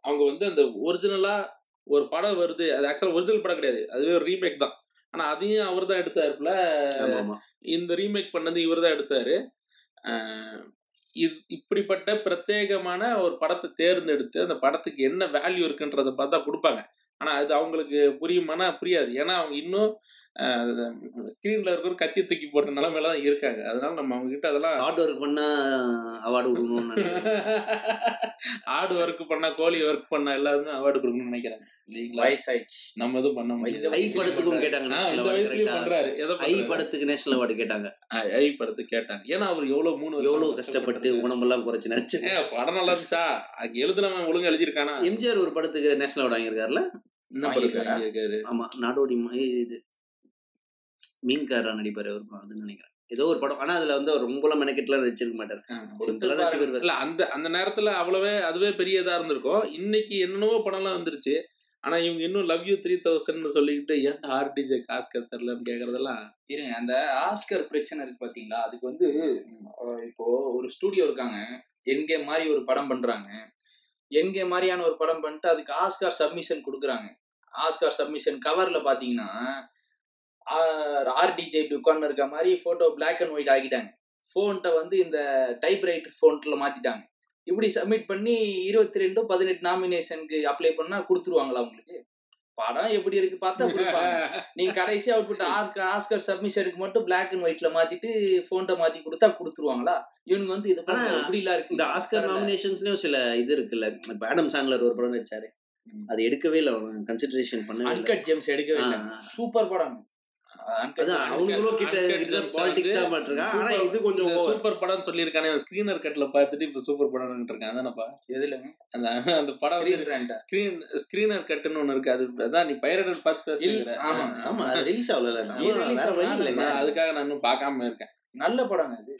அவங்க வந்து அந்த ஒரிஜினலா ஒரு படம் வருது. அது ஆக்சுவலா ஒரிஜினல் படம் கிடையாது. அதுவே ஒரு ரீமேக் தான். ஆனா அதையும் அவர் தான் எடுத்தாருல இந்த ரீமேக் பண்ணது இவர் தான் எடுத்தாரு இது இப்படிப்பட்ட பிரத்யேகமான ஒரு படத்தை தேர்ந்தெடுத்து அந்த படத்துக்கு என்ன வேல்யூ இருக்குன்றத பார்த்தா கொடுப்பாங்க. ஆனா அது அவங்களுக்கு புரியுமானா புரியாது. ஏன்னா அவங்க இன்னும் ஸ்கிரீன்ல இருக்கிற கத்தி தூக்கி போடுற நிலைமையில தான் இருக்காங்க. அதனால நம்ம அவங்க கிட்ட அதெல்லாம் ஹார்ட் ஒர்க் பண்ணா அவார்டு கொடுக்கணும்னு நினைக்கிறேன். ஆடு ஒர்க் பண்ணா கோழி ஒர்க் பண்ணா எல்லாருமே அவார்டு கொடுக்கணும்னு நினைக்கிறாங்க. இல்லைங்களா? வயசாயிடுச்சு. நம்ம எதுவும் பண்ண முடியாது. ஐ படத்துக்கும் கேட்டாங்க இந்த வயசுலயும்? பண்றாரு. எதை ஐ? படத்துக்கு நேஷனல் அவார்டு கேட்டாங்க. ஐ- படத்துக்கு கேட்டாங்க. ஏன்னா அவர் எவ்வளவு மூணு வருஷம் எவ்வளவு கஷ்டப்பட்டு உடம்பெல்லாம் குறைச்சு நடிச்சு ஏ படம் நல்லா இருந்துச்சா? அங்க எழுதுனவன் ஒழுங்கா எழுதியிருக்கானா? எம்ஜிஆர் ஒரு படத்துக்கு நேஷனல் அவார்டு வாங்கியிருக்காருல என்ன படத்துக்கு வாங்கியிருக்காரா? வாங்கியிருக்காரு? ஆமா நாடோடி ம- இது மீன்காரா நடிப்பாரு ஒரு படம் அதுன்னு நினைக்கிறேன். ஏதோ ஒரு படம். ஆனா அதுல வந்து அவர் ரொம்பலாம் மெனக்கெட்டுலாம் நடிச்சிருக்க மாட்டாரு. இல்ல அந்த அந்த நேரத்துல அவ்வளவே அதுவே பெரிய இதா இருந்திருக்கும். இன்னைக்கு என்னென்னவோ படம்லாம் வந்துருச்சு. ஆனா இவங்க இன்னும் லவ் யூ த்ரீ தௌசண்ட் சொல்லிக்கிட்டு ஏன் ஆர்டிஜே காஸ்கர் தரலன்னு கேக்குறதெல்லாம் இருங்க அந்த ஆஸ்கர் பிரச்சனை இருக்கு பாத்தீங்களா? அதுக்கு வந்து இப்போ ஒரு ஸ்டூடியோ இருக்காங்க. என்கே மாதிரி ஒரு படம் பண்றாங்க. என்கே மாதிரியான ஒரு படம் பண்ணிட்டு அதுக்கு ஆஸ்கார் சப்மிஷன் கொடுக்குறாங்க. ஆஸ்கார் சப்மிஷன் கவர்ல பாத்தீங்கன்னா ஆர்டிஜே இப்படி உட்கார்ந்து இருக்க மாதிரி போட்டோ பிளாக் அண்ட் ஒயிட் ஆக்கிட்டாங்க. ஃபோன்ட்ட வந்து இந்த டைப் ரைட்டர் ஃபோன்ட்ல மாத்திட்டாங்க. இப்படி சப்மிட் பண்ணி இருபத்தி ரெண்டு பதினெட்டு நாமினேஷனுக்கு அப்ளை பண்ணா கொடுத்துருவாங்களா உங்களுக்கு? படம் எப்படி இருக்கு பார்த்தா கொடுப்பாங்க. நீங்க கடைசி அவுட்புட் ஆர்க் ஆஸ்கர் சப்மிஷனுக்கு மட்டும் பிளாக் அண்ட் ஒயிட்ல மாத்திட்டு போன்ட்ட மாத்தி கொடுத்தா கொடுத்துருவாங்களா? இவனுங்க வந்து இது பண்ண இப்படி எல்லாம் இருக்கு. இந்த ஆஸ்கர் நாமினேஷன்ஸ்லயும் சில இது இருக்குல்ல. இப்ப ஆடம் சாண்ட்லர் ஒரு படம் நடிச்சாரு. ம். அது எடுக்கவே இல்லை கன்சிடரேஷன் இல்லை. அன்கட் ஜேம்ஸ் எடுக்கவே இல்லை. சூப்பர் படம். சூப்பர் படம் சொல்லியிருக்கானே ஸ்கிரீனர் கட்ல பார்த்துட்டு இப்ப சூப்பர் படம் இருக்கான். அதானப்பா? எதுலங்க அந்த அந்த படம்? ஸ்கிரீன் ஸ்கிரீனர் கட்டுன்னு ஒண்ணு இருக்கு. அது அதான் நீ பைரட் பார்த்து பேசுறீங்க ஆமா. ஆமா ரிலீஸ் ஆகல அதுக்காக நான் இன்னும் பார்க்காம இருக்கேன். நல்ல படங்க அது.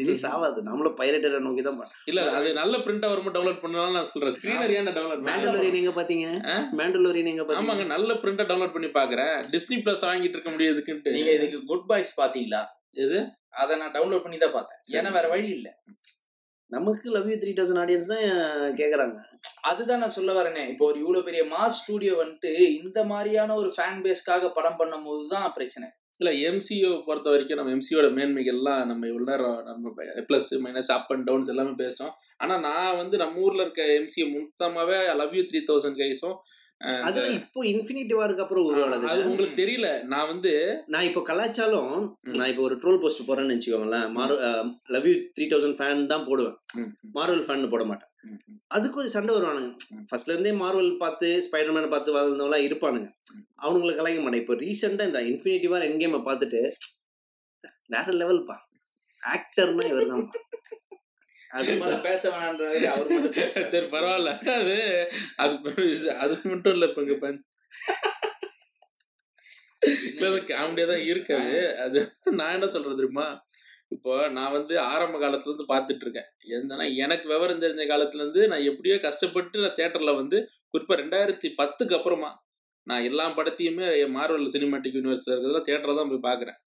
ரிலீஸ் ஆகாது. நம்மளும் பைரட்டரை நோக்கி தான் இல்ல அது நல்ல பிரிண்டா வரும்போது டவுன்லோட் பண்ணலாம் நான் சொல்றேன். ஸ்கிரீனர் ஏன் டவுன்லோட் மேண்டலோரியன் எங்க பாத்தீங்க? ஆ? மேண்டலோரியன் எங்க ஆமாங்க நல்ல பிரிண்டா டவுன்லோட் பண்ணி பாக்குறேன். டிஸ்னி பிளஸ் வாங்கிட்டு இருக்க முடியாதுக்குன்ட்டு. நீங்க இதுக்கு குட் பாய்ஸ் பாத்தீங்களா? எது? அத நான் டவுன்லோட் பண்ணி தான் பார்த்தேன். ஏன்னா வேற வழி இல்ல. நமக்கு love you three thousand audience தான் கேக்குறாங்க. அதுதான் நான் சொல்ல வரேனே. இப்போ ஒரு இவ்வளவு பெரிய மாஸ் ஸ்டூடியோ வந்துட்டு இந்த மாதிரியான ஒரு ஃபேன் பேஸ்க்காக படம் பண்ணும் போதுதான் பிரச்சனை. இல்லை எம்சிஓ பொறுத்த வரைக்கும் நம்ம எம்சியோட மேன்மைகள்லாம் நம்ம இவ்வளோ நேரம் நம்ம plus minus up and downs எல்லாமே பேசிட்டோம். ஆனால் நான் வந்து நம்ம ஊரில் இருக்க எம்சியை மொத்தமாகவே லவ் யூ த்ரீ தௌசண்ட் கைஸும் அதுல இப்போ இன்ஃபினிட்டி வாருக்கு அப்புறம் உருவானது அது உங்களுக்கு தெரியல. நான் வந்து நான் இப்போ கலாச்சாரம் நான் இப்போ ஒரு ட்ரோல் போஸ்ட் போறேன்னு வச்சுக்கோங்களேன். Love you three thousand fan தான் போடுவேன். மார்வல் ஃபேன் போட மாட்டேன். அதுக்கு ஒரு சண்டை வருவானுங்க. ஃபர்ஸ்ட்ல இருந்தே மார்வல் பார்த்து ஸ்பைடர்மேன் பார்த்து வளர்ந்தவங்களாம் இருப்பானுங்க. ம். அவனுங்களை கலாய்க்க மாட்டேன். இப்போ ரீசெண்டா இந்த இன்ஃபினிட்டி வார் என் கேமை பார்த்துட்டு வேற லெவல்ப்பா ஆக்டர்னா இவர் முதல்ல பேச வேணான்றாரு அவர். சரி பரவாயில்ல. அது அது அது மட்டும் இல்ல இப்ப இங்க பஞ் காமெடியா தான் இருக்காது அது. நான் என்ன சொல்றது தெரியுமா? இப்போ நான் வந்து ஆரம்ப காலத்துல இருந்து பார்த்துட்டு இருக்கேன். என்னன்னா எனக்கு விவரம் தெரிஞ்ச காலத்துல இருந்து நான் எப்படியோ கஷ்டப்பட்டு நான் தியேட்டர்ல வந்து குறிப்பா ரெண்டாயிரத்தி பத்துக்கு அப்புறமா நான் எல்லா படத்தையுமே மார்வல் சினிமாட்டிக் யூனிவர்ஸ்ல இருக்கிறதுல தியேட்டர்ல தான் போய் பார்க்குறேன்.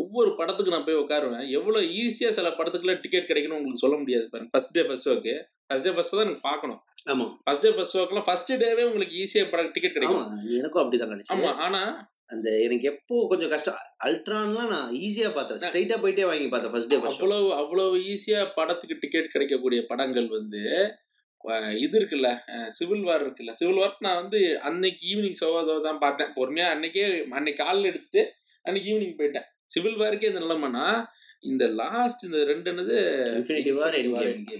ஒவ்வொரு படத்துக்கு நான் போய் உட்காருவேன். எவ்வளோ ஈஸியாக சில படத்துக்குலாம் டிக்கெட் கிடைக்கணும் உங்களுக்கு சொல்ல முடியாது பாருங்க. ஃபர்ஸ்ட் டே ஃபர்ஸ்ட் ஷோக்கு ஃபர்ஸ்ட் டே ஃபர்ஸ்ட் தான் எனக்கு பார்க்கணும். ஆமா. ஃபர்ஸ்ட் டே ஃபர்ஸ்ட் ஷோக்கெல்லாம் ஃபர்ஸ்ட் டேவே உங்களுக்கு ஈஸியாக படம் டிக்கெட் கிடைக்கும். எனக்கும் அப்படிதான் கிடைச்சு ஆமா ஆனா அந்த எனக்கு எப்போ கொஞ்சம் கஷ்டம் அல்ட்ரான்லாம் நான் ஈஸியா பார்த்தேன். ஸ்ட்ரைட்டா போயிட்டே வாங்கி பார்த்தேன் ஃபர்ஸ்ட் டே ஃபர்ஸ்ட் அவ்வளவு அவ்வளவு ஈஸியா படத்துக்கு டிக்கெட் கிடைக்கக்கூடிய படங்கள் வந்து இது இருக்குல்ல சிவில் வார் இருக்குல்ல. சிவில் வார் நான் வந்து அன்னைக்கு ஈவினிங் ஷோவோ தான் பார்த்தேன். பொறுமையா அன்னைக்கே அன்னைக்கு காலைல எடுத்துட்டு அன்னைக்கு ஈவினிங் போயிட்டேன். சிவில் வாருக்கே இந்த நிலைமைனா இந்த லாஸ்ட் இந்த ரெண்டு என்னது.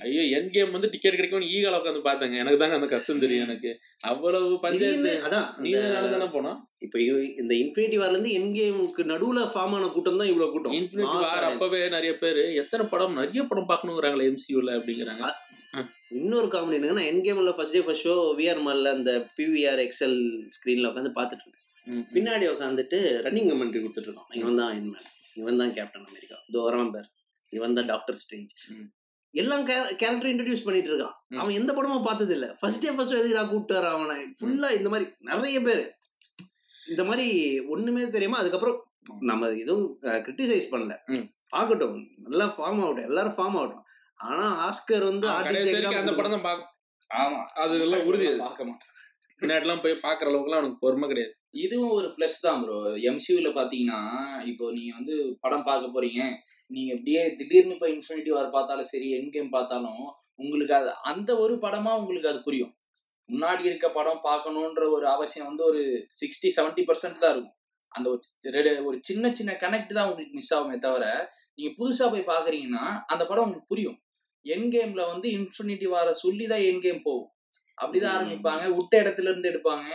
ஐயோ என் கேம் வந்து டிக்கெட் கிடைக்கும் ஈகால உட்காந்து பார்த்தேங்க. எனக்கு தாங்க அந்த கஷ்டம் தெரியும் எனக்கு. அவ்வளவு பஞ்சாயத்து அதான் நீ தானே போனோம்? இப்போ இந்த இன்ஃபினிட்டி வார்ல இருந்து என் கேமுக்கு நடுவுல ஃபார்ம் ஆன கூட்டம் தான் இவ்வளவு கூட்டம். Infinity War. அப்பவே நிறைய பேர் எத்தனை படம் நிறைய படம் பார்க்கணுங்கிறாங்களே எம்சியூல அப்படிங்கிறாங்க. இன்னொரு காமெடி என்னன்னா என் கேம்ல first day first show VR மால்ல அந்த பிவிஆர் எக்ஸல் ஸ்கிரீன்ல உட்காந்து பார்த்துட்டு இருக்கேன். பின்னாடி உட்காந்துட்டு ரன்னிங் கமெண்ட்ரி கொடுத்துட்டு இருக்கான் இவன் தான் அயன்மேன் இவன் தான் கேப்டன் அமெரிக்கா வரான் பேர். இவன் தான் டாக்டர் ஸ்ட்ரேஞ்ச் ம். எல்லாம் கேரக்டர் இன்ட்ரடியூஸ் பண்ணிட்டு இருக்கான். அவன் எந்த படமும் பார்த்தது இல்ல ஃபர்ஸ்ட் டே ஃபர்ஸ்ட் எதுக்கு நான் கூப்பிட்டு வர அவனை? ஃபுல்லா இந்த மாதிரி நிறைய பேர். இந்த மாதிரி ஒண்ணுமே தெரியாம அதுக்கப்புறம் நம்ம எதுவும் கிரிட்டிசைஸ் பண்ணல. பார்க்கட்டும். நல்லா ஃபார்ம் ஆகட்டும் எல்லாரும் ஃபார்ம் ஆகட்டும் ஆனா ஆஸ்கர் வந்து ஆமா. அது எல்லாம் உறுதி. பார்க்க மாட்டேன். பின்னாடிலாம் போய் பார்க்குற அளவுக்குலாம் அவனுக்கு பொறுமை கிடையாது. இதுவும் ஒரு ப்ளஸ் தான் ப்ரோ எம்சியூல பாத்தீங்கன்னா இப்போ நீங்க வந்து படம் பார்க்க போறீங்க. நீங்க இப்படியே திடீர்னு இப்போ இன்ஃபினிட்டி வார் பார்த்தாலும் சரி என் கேம் பார்த்தாலும் உங்களுக்கு அது அந்த ஒரு படமா உங்களுக்கு அது புரியும். முன்னாடி இருக்க படம் பார்க்கணுன்ற ஒரு அவசியம் வந்து ஒரு சிக்ஸ்டி செவன்ட்டி பர்சன்ட் தான் இருக்கும். அந்த ஒரு ஒரு சின்ன சின்ன கனெக்ட் தான் உங்களுக்கு மிஸ் ஆகுமே தவிர நீங்கள் புதுசாக போய் பார்க்குறீங்கன்னா அந்த படம் உங்களுக்கு புரியும். என் கேமில் வந்து இன்ஃபினிட்டி வார சொல்லி தான் என் கேம் போகும். அப்படிதான். ஆரம்பிப்பாங்க. விட்ட இடத்துல இருந்து எடுப்பாங்க.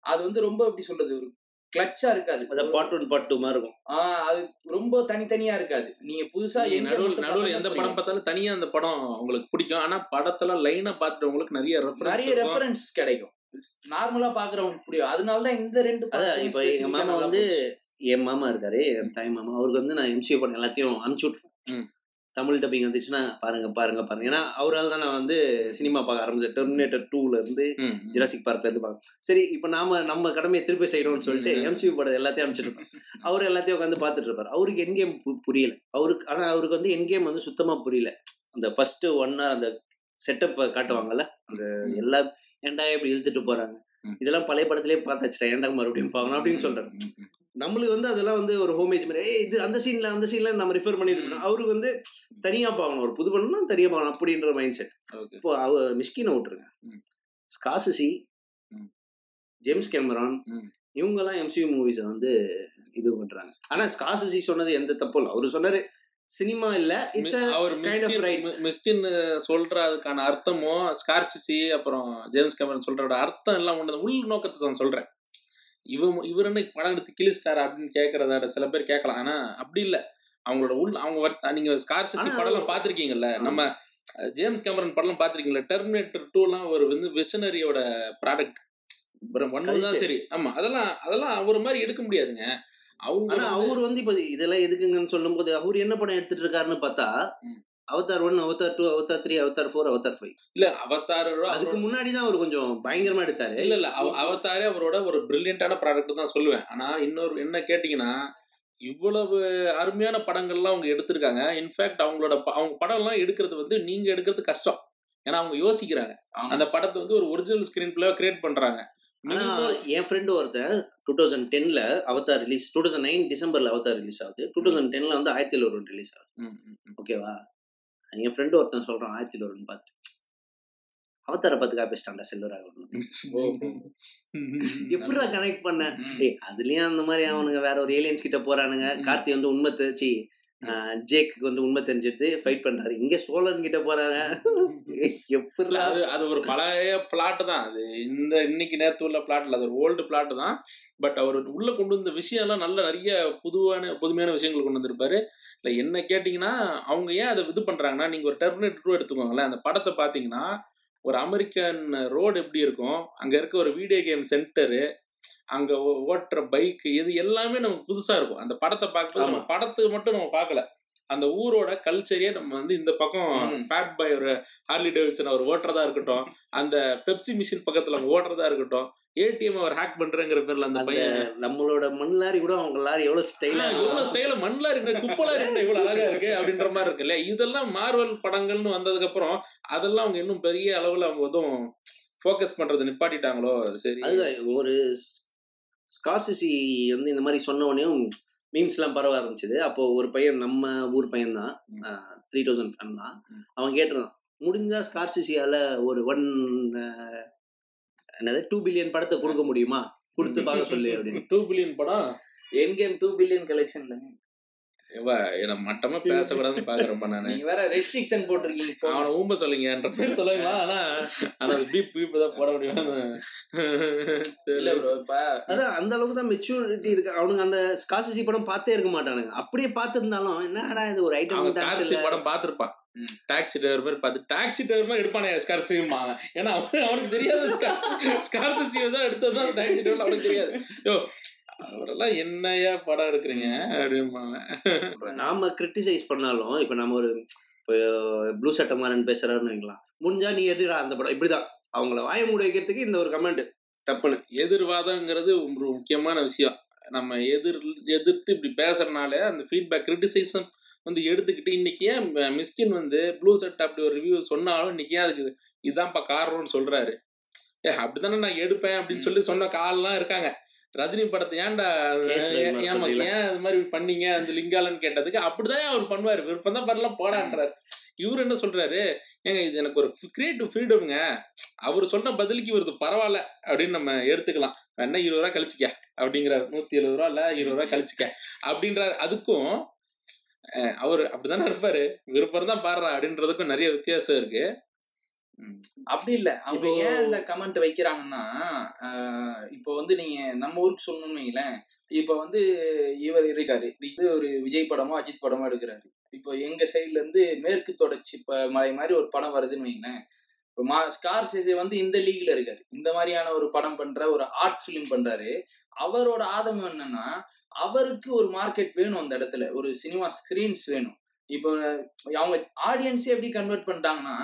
அது வந்து ரொம்ப எப்படி சொல்றது? ஒரு கிளச்சா இருக்காது. அந்த பார்ட் ஒன் பார்ட் டூ மாதிரி இருக்கும். ஆஹ் அது ரொம்ப தனித்தனியா இருக்காது. நீங்க புதுசா நடுவில் நடுவில் எந்த. படம் பார்த்தாலும் தனியா அந்த படம் உங்களுக்கு பிடிக்கும். ஆனா படத்துல லைனா பார்த்துட்டவங்களுக்கு நிறைய நிறைய ரெஃபரன்ஸ் கிடைக்கும். நார்மலா பாக்குறவங்களுக்கு புரியும் அதனாலதான் இந்த ரெண்டு அதான் இப்போ எங்க மாமா வந்து. என் மாமா இருக்காரு என் தாய் மாமா. அவருக்கு வந்து நான் எம்சிஏ படம் எல்லாத்தையும் அனுப்பிச்சு ம். தமிழ் டப்பிங் வந்துச்சுன்னா பாருங்க பாருங்க பாருங்க. ஏன்னா அவரால் தான் நான் வந்து சினிமா பார்க்க ஆரம்பிச்சேன். டெர்மினேட்டர் டூல இருந்து ஜுராசிக் பார்க்ல இருந்து பார்க்க. சரி இப்போ நாம நம்ம கடமையை திருப்பி செய்யணும்னு சொல்லிட்டு ம். எம்சியூ படம் எல்லாத்தையும் அனுப்பிச்சிருப்பேன் அவர் எல்லாத்தையும் உட்காந்து பார்த்துட்டு இருப்பார். அவருக்கு என் கேம் புரியல. அவருக்கு ஆனா அவருக்கு வந்து என் கேம் வந்து சுத்தமா புரியல. அந்த ஃபர்ஸ்ட் ஒன்னா அந்த செட்டப் காட்டுவாங்கல்ல? அந்த எல்லா ஏன்டா இப்படி இழுத்துட்டு போறாங்க. இதெல்லாம் பழைய படத்திலேயே பார்த்தாச்சுடா. ஏன்டா மறுபடியும் பார்க்கணும் அப்படின்னு சொல்றாரு. நம்மளுக்கு வந்து அதெல்லாம் வந்து ஒரு ஹோமேஜ் மாதிரி ஏய் இது அந்த சீன்ல அந்த சீன்ல நம்ம ரிஃபர் பண்ணிட்டு இருக்கோம் அவருக்கு வந்து தனியா பார்க்கணும். ஒரு புது படம்னா தனியா பார்க்கணும் அப்படின்ற மைண்ட் செட் இப்போ அவ மிஷ்கினை விட்டுருங்க. ஸ்காசிசி. James Cameron. இவங்கெல்லாம் எம்சியூ மூவிஸை வந்து இது பண்றாங்க. ஆனா ஸ்காசிசி சொன்னது எந்த தப்பும் இல்லை. அவரு சொன்னாரு சினிமா இல்ல it's our kind of right. Mysskin சொல்ற அதுக்கான அர்த்தமும் ஸ்கார்சிசி அப்புறம் ஜேம்ஸ் கேமரன் சொல்றோட அர்த்தம் எல்லாம் ஒன்று உள் நோக்கத்தை நான் சொல்றேன். இவன் இவர் என்ன படம் எடுத்து கிழிச்சிட்டாரா அப்படின்னு கேட்கறதாட சில பேர் கேட்கலாம். ஆனா அப்படி இல்ல. அவங்களோட உள் அவங்க நீங்க ஸ்கார்சிசி படம்லாம் பார்த்திருக்கீங்கல்ல. நம்ம ஜேம்ஸ் கேமரன் படம்லாம் பார்த்திருக்கீங்களா டெர்மினேட்டர் டூலாம் ஒரு வந்து விஷனரியோட ப்ராடக்ட் ஒன்னு தான். சரி. ஆமா அதெல்லாம் அதெல்லாம் அவர் மாதிரி எடுக்க முடியாதுங்க. அவங்க அவர் வந்து இப்ப இதெல்லாம் எதுக்குங்கன்னு சொல்லும்போது அவர் என்ன படம் எடுத்துட்டு இருக்காருன்னு பார்த்தா. Avatar one Avatar two Avatar three Avatar four Avatar five இல்ல அவதார் அதுக்கு முன்னாடி தான் அவர் கொஞ்சம் பயங்கரமா எடுத்தாரு. இல்ல இல்ல அவ- அவதாரே அவரோட ஒரு பிரில்லியண்டான ப்ராடக்ட் தான் சொல்லுவேன். ஆனா இன்னொரு என்ன கேட்டீங்கன்னா இவ்வளவு அருமையான படங்கள்லாம் அவங்க எடுத்திருக்காங்க. இன்ஃபேக்ட் அவங்களோட அவங்க படம்லாம் எடுக்கிறது வந்து நீங்க எடுக்கிறது கஷ்டம். ஏன்னா அவங்க யோசிக்கிறாங்க. அந்த படத்தை வந்து ஒரு ஒரிஜினல் ஸ்கிரீன் பிளே கிரியேட் பண்றாங்க. ஆனா என் ஃப்ரெண்டு ஒருத்தன் two thousand டென்ல Avatar release two thousand nine டிசம்பர்ல அவதார் ரிலீஸ் ஆகுது. டூ தௌசண்ட் டென்ல வந்து ஆயிரத்தி எழுபது ரிலீஸ் ஆகுது. ஓகேவா என் ஃப்ரெண்டு ஒருத்தன் சொல்றான் ஆயிரத்தி எழுபது பார்த்துட்டு அவதார பத்து காப்பிச்சிட்டான்டா செல்வராக எப்படிடா கனெக்ட் பண்ண. ஏய் அதுலயும் அந்த மாதிரி அவனுங்க வேற ஒரு ஏலியன்ஸ் கிட்ட போறானுங்க. கார்த்தி வந்து உண்மை தெரிச்சு ஜேக்கு வந்து உண்மை தெரிஞ்சுட்டு ஃபைட் பண்றாரு. இங்க சோழன் கிட்ட போறாங்க. இல்ல, எப்படிடா? அது அது ஒரு பழைய பிளாட் தான். அது இந்த இன்னைக்கு நேரத்து உள்ள பிளாட்ல அது ஒரு ஓல்டு பிளாட் தான். பட் அவர் உள்ள கொண்டு வந்த விஷயம் எல்லாம் நல்ல நிறைய புதுவான புதுமையான விஷயங்கள் கொண்டு வந்திருப்பாரு. இல்ல என்ன கேட்டிங்கன்னா அவங்க ஏன் அதை இது பண்றாங்கன்னா நீங்க ஒரு டெர்மினேட் டூ எடுத்துக்கோங்களேன். அந்த படத்தை பாத்தீங்கன்னா ஒரு அமெரிக்கன் ரோடு எப்படி இருக்கும்? அங்க இருக்க ஒரு வீடியோ கேம் சென்டரு அங்க ஓட்டுற பைக் இது எல்லாமே நமக்கு புதுசா இருக்கும். அந்த படத்தை பார்க்கும்போது நம்ம படத்துக்கு மட்டும் நம்ம பார்க்கல. அந்த ஊரோட கல்ச்சரே நம்ம வந்து இந்த பக்கம். ஃபேட் பாய் ஒரு ஹார்லி டேவிட்சன் அவர் ஓட்டுறதா இருக்கட்டும் அந்த பெப்சி மிஷின் பக்கத்துல அவங்க ஓட்டுறதா இருக்கட்டும் ஏடிஎம் அவர் ஹேக் பண்றேங்கிற பேர்ல அந்த பையன். நம்மளோட மண் லாரி கூட அவங்க லாரி எவ்வளவு ஸ்டைலா ஆ, இவ்வளவு ஸ்டைல மண்ல இருக்கிற குப்பலா இருக்கிற இவ்வளவு அழகா இருக்கு அப்படின்ற மாதிரி இருக்கு இல்லையா? இதெல்லாம் மார்வல் படங்கள்னு வந்ததுக்கு அப்புறம் அதெல்லாம் அவங்க இன்னும் பெரிய அளவுல அவங்க எதுவும் ஃபோக்கஸ் பண்றது நிப்பாட்டிட்டாங்களோ? சரி. ஒரு ஸ்காசிசி வந்து இந்த மாதிரி சொன்ன உடனேயும் மீம்ஸ் எல்லாம் பரவ ஆரம்பிச்சது. அப்போ ஒரு பையன் நம்ம ஊர் பையன் தான் த்ரீ தௌசண்ட் ஃபேன் தான். அவன் கேட்டிருந்தான் முடிஞ்சா ஸ்கார்சிசியால ஒரு ஒன் என்னது டூ பில்லியன் படத்தை கொடுக்க முடியுமா? கொடுத்து பார்க்க சொல்லு அப்படின்னு. டூ பில்லியன் படம்? என் கேம் டூ பில்லியன் கலெக்ஷன்ல எவ்வா, என்ன மட்டமா பேசக்கூடாதுன்னு பாக்குறப்ப நானு. நீங்க வேற ரெஸ்ட்ரிக்ஷன் போட்டிருக்கீங்க. அவனை ஊம்ப சொல்லுங்கன்ற பேர் சொல்லுங்களா ஆனா ஆனா பீப் பீப் தான் போட முடியும். இல்ல ப்ரோ இப்ப. அதான் அந்த அளவுக்கு தான் மெச்சூரிட்டி இருக்கு. அவனுங்க அந்த ஸ்காசிசி படம் பார்த்தே இருக்க மாட்டானுங்க. அப்படியே பார்த்திருந்தாலும் என்னடா இது ஒரு ஐட்டம் ஸ்கார்சி படம் பார்த்திருப்பான். டாக்ஸி டிரைவர் மாதிரி பார்த்து டாக்ஸி டிரைவர் மாதிரி எடுப்பானே ஸ்கார்சிமா ஏன்னா அவன் அவனுக்கு தெரியாது ஸ்கார்சி தான் எடுத்ததுதான் டாக்ஸி டிரைவர் அவனுக்கு தெரியாது. யோ அவரெல்லாம் என்னையா படம் எடுக்கிறீங்க அப்படிம்பாங்க நாம கிரிட்டிசைஸ் பண்ணாலும் இப்ப நம்ம ஒரு இப்போ ப்ளூ சட்டமாரன் பேசுறாருன்னு வைக்கலாம் முடிஞ்சா நீ எதிரா அந்த படம் இப்படிதான். அவங்கள வாய மூட வைக்கிறதுக்கு இந்த ஒரு கமெண்ட் டப்புன்னு. எதிர்வாதங்கிறது ஒரு முக்கியமான விஷயம். நம்ம எதிர் எதிர்த்து இப்படி பேசுறதுனால அந்த ஃபீட்பேக் கிரிட்டிசைசம் வந்து எடுத்துக்கிட்டு இன்னைக்கு ஏன் மிஸ்கின் வந்து ப்ளூ செட் அப்படி ஒரு ரிவ்யூ சொன்னாலும் இன்னைக்கு ஏன் அதுக்கு இதான்ப்பா காரணம்னு சொல்றாரு. ஏ அப்படித்தானே நான் எடுப்பேன் அப்படின்னு சொல்லி சொன்ன கால்லாம் இருக்காங்க. ரஜினி படத்தை ஏன்டா ஏன் ஏமா? ஏன் அது மாதிரி பண்ணீங்க? அந்த லிங்காலன்னு கேட்டதுக்கு அப்படிதான் அவர் பண்ணுவாரு. விருப்பம் தான் பண்ணலாம் போடான்றாரு. இவர் என்ன சொல்றாரு? ஏங்க இது எனக்கு ஒரு கிரியேட்டிவ் ஃப்ரீடம்ங்க அவர் சொன்ன பதிலுக்கு இவரது பரவாயில்ல அப்படின்னு நம்ம எடுத்துக்கலாம். வேணா இருபது ரூபா கழிச்சிக்க அப்படிங்கிறாரு. நூத்தி எழுபது ரூபா இல்ல இருபது ரூபா கழிச்சிக்க அப்படின்றாரு. அதுக்கும் அவர் அப்படிதானே இருப்பாரு. விருப்பம் தான் பாடுறா அப்படின்றதுக்கும் நிறைய வித்தியாசம் இருக்கு. அப்படி இல்ல. அவங்க ஏன் இந்த கமெண்ட் வைக்கிறாங்கன்னா இப்போ வந்து நீங்க நம்ம ஊருக்கு சொல்லணும்னு வைங்களேன். இப்போ வந்து இவர் இருக்காரு. இது ஒரு விஜய் படமோ அஜித் படமோ எடுக்கிறாரு. இப்போ எங்க சைடுல இருந்து மேற்கு தொடர்ச்சி மலை மாதிரி ஒரு படம் வருதுன்னு வைங்களேன். இப்போ மா ஸ்கார் சேசே வந்து இந்த லீக்ல இருக்காரு. இந்த மாதிரியான ஒரு படம் பண்ற ஒரு ஆர்ட் ஃபிலிம் பண்றாரு. அவரோட ஆதம் என்னன்னா அவருக்கு ஒரு மார்க்கெட் வேணும் அந்த இடத்துல. ஒரு சினிமா ஸ்கிரீன்ஸ் வேணும். இப்போ அவங்க ஆடியன்ஸே எப்படி கன்வெர்ட் பண்ணிட்டாங்கன்னா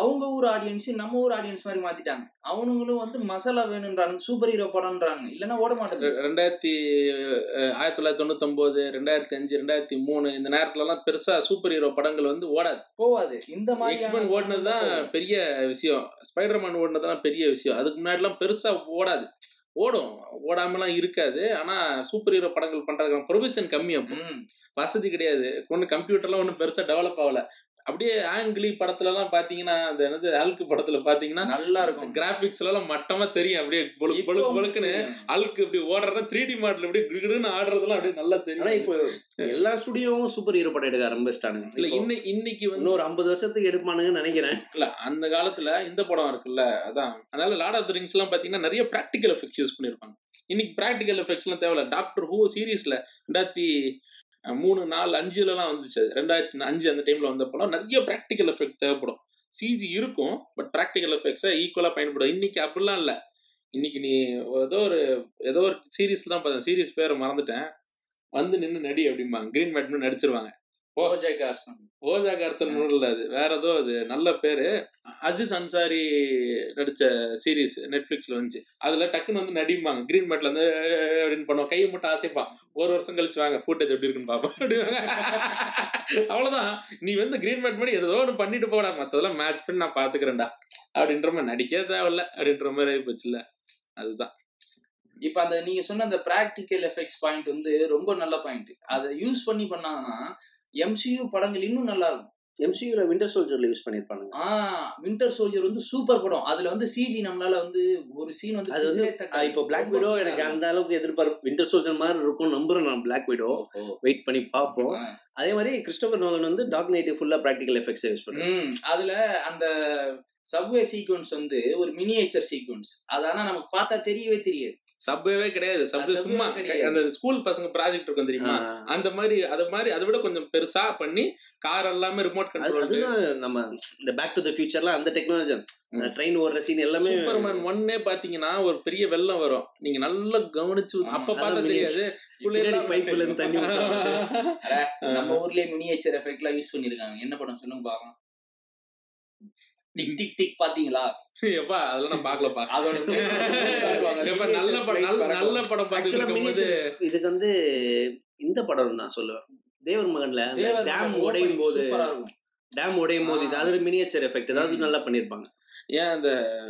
அவங்க ஊர் ஆடியன்ஸ் நம்ம ஊர் ஆடியன்ஸ் மாதிரி மாத்திட்டாங்க. அவனுங்களும் வந்து மசாலா வேணுன்றாங்க சூப்பர் ஹீரோ படம்ன்றாங்க. இல்லைன்னா ஓட மாட்டாங்க ரெண்டாயிரத்தி ஆயிரத்தி தொள்ளாயிரத்தி தொண்ணூத்தொன்பது ரெண்டாயிரத்தி அஞ்சு ரெண்டாயிரத்தி மூணு இந்த நேரத்துல எல்லாம் பெருசா சூப்பர் ஹீரோ படங்கள் வந்து ஓடாது. போவாது. இந்த மாதிரி எக்ஸ்மேன் ஓடினது தான் பெரிய விஷயம். ஸ்பைடர்மேன் ஓடினது தான் பெரிய விஷயம். அதுக்கு முன்னாடிலாம் பெருசா ஓடாது. ஓடும். ஓடாமலாம் இருக்காது. ஆனா சூப்பர் ஹீரோ படங்கள் பண்றதுக்கான ப்ரொவிஷன் கம்மி அப்போ. வசதி கிடையாது. ஒன்றும் கம்ப்யூட்டர்லாம் ஒன்றும் பெருசா டெவலப் ஆகல. அப்படியே ஆங்கிலி படத்துல எல்லாம் பாத்தீங்கன்னா அந்த என்னது அல்கு படத்துல பாத்தீங்கன்னா நல்லா இருக்கும் கிராபிக்ஸ்ல எல்லாம் மட்டமா தெரியும். அப்படியே பொழு பொழு இப்போ பொழுக்குன்னு. அல்கு இப்படி ஓடுறதா த்ரீ டி மாடல் அப்படியே கிடுன்னு ஆடுறதெல்லாம் அப்படியே நல்லா தெரியும். இப்போ எல்லா ஸ்டுடியோவும் சூப்பர் ஹீரோ படம் எடுக்க ஆரம்பிச்சிட்டானுங்க. இல்ல இப்போ இன்னை இன்னைக்கு வந்து இன்னொரு ஐம்பது வருஷத்துக்கு எடுப்பானுங்கன்னு நினைக்கிறேன். இல்ல அந்த காலத்துல இந்த படம் இருக்குல்ல அதான். அதனால லார்ட் ஆஃப் த ரிங்ஸ் எல்லாம் பாத்தீங்கன்னா நிறைய ப்ராக்டிக்கல் எஃபெக்ட்ஸ் யூஸ் பண்ணிருப்பாங்க. இன்னைக்கு ப்ராக்டிக்கல் எஃபெக்ட்ஸ் எல்லாம் தேவையில்ல. டாக்டர் ஹூ சீரீஸ்ல ரெண்டாயிரத்தி மூணு நாலு அஞ்சுலலாம் வந்துச்சு. ரெண்டாயிரத்தி அஞ்சு அந்த டைம்ல வந்த நிறைய ப்ராக்டிக்கல் எஃபெக்ட் தேவைப்படும். சிஜி இருக்கும் பட் ப்ராக்டிக்கல் எஃபெக்ட்ஸை ஈக்குவலாக பயன்படும். இன்னைக்கு அப்படிலாம் இல்லை. இன்னைக்கு நீ ஏதோ ஒரு ஏதோ ஒரு சீரீஸ் தான் பார்த்தேன் சீரீஸ் பேரை மறந்துட்டேன். வந்து நின்று நடி அப்படிம்பாங்க. கிரீன் மேட்னு நடிச்சிருவாங்க. BoJack Horseman. ஓஜா கார்சன் இல்ல அது வேற ஏதோ அது நல்ல பேரு. அசிஸ் அன்சாரி நடிச்ச சீரிஸ் நெட்ஃபிளிக்ஸ்ல வந்துச்சு. அதுல டக்குன்னு வந்து நடிப்பாங்க. கிரீன் மேட்ல வந்து அப்படின்னு பண்ணுவோம் கையை மட்டும் ஆசைப்பா ஒரு வருஷம் கழிச்சு வாங்க ஃபுட்டேஜ் எப்படி இருக்குன்னு அப்படிவாங்க. அவ்வளவுதான். நீ வந்து கிரீன் மேட் மாதிரி ஏதோ ஒன்று பண்ணிட்டு போடா. மத்ததெல்லாம் மேட்ச் பண்ணி நான் பாத்துக்கிறேன்டா. அப்படின்ற மாதிரி நடிக்கவே தேவையில்ல. அப்படின்ற மாதிரி ஆயிப்போச்சுல்ல அதுதான். இப்ப அந்த நீங்க சொன்ன அந்த பிராக்டிக்கல் எஃபெக்ட்ஸ் பாயிண்ட் வந்து ரொம்ப நல்ல பாயிண்ட் அதை யூஸ் பண்ணி பண்ணாங்கன்னா எம்சியூ படங்கள் இன்னும் நல்லா இருக்கும் எம்சியூல விண்டர் சோல்ஜர்ல யூஸ் பண்ணிருப்பானுங்க. ஆஹ் வின்டர் சோல்ஜர் வந்து சூப்பர் படம். அதுல வந்து சிஜி நம்மளால வந்து ஒரு சீன் வந்து அது வந்து. இப்போ பிளாக் விடோ எனக்கு ஆ அந்த அளவுக்கு எதிர்பார்ப்பு. விண்டர் சோல்ஜர் மாதிரி இருக்கும் நம்புறேன் நான் பிளாக் விடோ வெயிட் பண்ணி பார்ப்போம். ஆ. அதே மாதிரி கிறிஸ்டோபர் நோலன் வந்து டாக் நைட் ஃபுல்லா ப்ராக்டிக்கல் எஃபெக்ட்ஸ் யூஸ் பண்ணுறாங்க ம், அதுல அந்த சப்வே சீக்வன்ஸ் வந்து ஒரு மினியேச்சர் சீக்வன்ஸ் அது ஆனா நமக்கு பார்த்தா தெரியவே தெரியாது. சப்வேவே கிடையாது. சப்வே சும்மா. அந்த ஸ்கூல் பசங்க ப்ராஜெக்ட் இருக்கும் தெரியுமா? அந்த மாதிரி அது மாதிரி அதை விட கொஞ்சம் பெருசா பண்ணி கார் எல்லாமே ரிமோட் கண்ட்ரோல் அதுதான் நம்ம இந்த பேக் டு த ஃபியூச்சர்ல அந்த டெக்னாலஜி ட்ரெயின் ஓடுற சீன் எல்லாமே சூப்பர்மேன் ஒன்னே பாத்தீங்கன்னா ஒரு பெரிய வெள்ளம் வரும். நீங்க நல்லா கவனிச்சு அப்ப பார்த்தா. தெரியாது. பைப்ல தண்ணி. நம்ம ஊர்லயே மினியேச்சர் எஃபெக்ட்லாம் யூஸ் பண்ணிருக்காங்க. என்ன படம் சொல்லுங்க பாக்கலாம். டிக் டிக் டிக் பாத்தீங்களா எப்பா அதெல்லாம் நான் பாக்கலப்பா அதோட எப்ப நல்ல படம் நல்ல நல்ல படம் பார்த்துட்டு போது இதுக்கு வந்து இந்த படம் நான் சொல்லுவேன். தேவர் மகன்ல டேம் உடையும் போது சூப்பரா இருக்கும். டேம் உடையும் போது இது அது மினியேச்சர் எஃபெக்ட் ஏதாவது. நல்லா பண்ணிருப்பாங்க ஏன் அந்த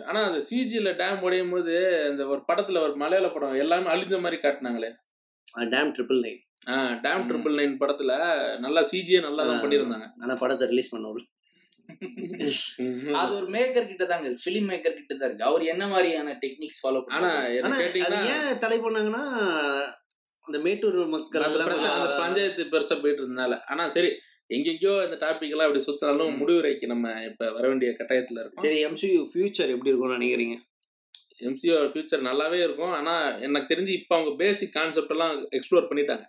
ஆனா அந்த சிஜில டேம் உடையும் போது அந்த ஒரு படத்துல ஒரு மலையாள படம் எல்லாமே அழிஞ்ச மாதிரி காட்டினாங்களே. டேம் ட்ரிபிள் நைன் ஆஹ் டேம். ட்ரிபிள் நைன் படத்துல நல்லா சிஜியே நல்லா தான் பண்ணியிருந்தாங்க. ஆனா படத்தை ரிலீஸ் பண்ண அது ஒரு மேக்கர் கிட்ட தாங்க இருக்கு. ஃபிலிம் மேக்கர் கிட்ட தான் இருக்கு. அவர் என்ன மாதிரியான டெக்னிக்ஸ் ஃபாலோ ஆனா ஏன் தடை பண்ணாங்கன்னா அந்த மேட்டூர் மக்கள் அந்த பஞ்சாயத்து பெருசா போயிட்டு இருந்தனால ஆனா சரி எங்கெங்கயோ இந்த டாபிக் எல்லாம் இப்படி சுத்தினாலும். முடிவுரைக்கு நம்ம இப்ப வர வேண்டிய கட்டாயத்துல இருக்கோம். சரி எம்சியூ ஃபியூச்சர் எப்படி இருக்கும்னு நினைக்கிறீங்க? எம்சிஓ ஃபியூச்சர் நல்லாவே இருக்கும். ஆனா எனக்கு தெரிஞ்சு இப்போ அவங்க பேசிக் கான்செப்ட் எல்லாம் எக்ஸ்ப்ளோர் பண்ணிட்டாங்க.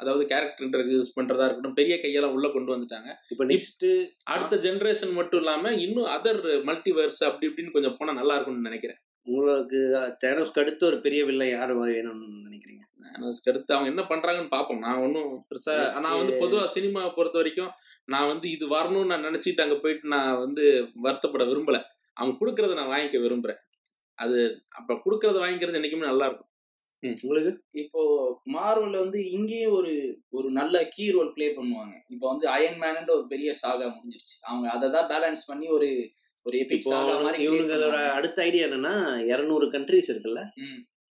அதாவது கேரக்டர் இன்ட்ரடியூஸ் பண்றதா இருக்கட்டும் பெரிய கையெல்லாம் உள்ள கொண்டு வந்துட்டாங்க. இப்போ நெக்ஸ்ட் அடுத்த ஜெனரேஷன் மட்டும் இல்லாம இன்னும் அதர் மல்டிவர்ஸ் அப்படி இப்படின்னு கொஞ்சம் போனா நல்லா இருக்கும்னு நினைக்கிறேன். உங்களுக்கு தேனோஸ்க்கு அடுத்து ஒரு பெரிய வில்லை யார் வேணும்னு நினைக்கிறீங்க? அதுக்கு அடுத்து அவங்க என்ன பண்றாங்கன்னு பார்ப்போம் நான் ஒன்றும் பெருசா நான் வந்து பொதுவா சினிமாவை பொறுத்த வரைக்கும் நான் வந்து இது வரணும்னு நான் நினைச்சிட்டு அங்க போயிட்டு நான் வந்து வருத்தப்பட விரும்பல. அவங்க கொடுக்கறத நான் வாங்கிக்க விரும்புறேன். அது அப்ப கொடுக்கறத வாங்கிக்கிறது என்னைக்குமே நல்லா இருக்கும். உங்களுக்கு? இப்போ மார்வல்ல வந்து இங்கேயும் ஒரு ஒரு நல்ல கீ ரோல் ப்ளே பண்ணுவாங்க. இப்போ வந்து அயன் மேன்ன்ற ஒரு பெரிய சாகா முடிஞ்சிருச்சு. அவங்க அதை தான் பேலன்ஸ் பண்ணி ஒரு ஒரு எபிக் சாகா மாதிரி இவங்களோட. அடுத்த ஐடியா என்னன்னா இருநூறு கண்ட்ரீஸ் இருக்குல்ல.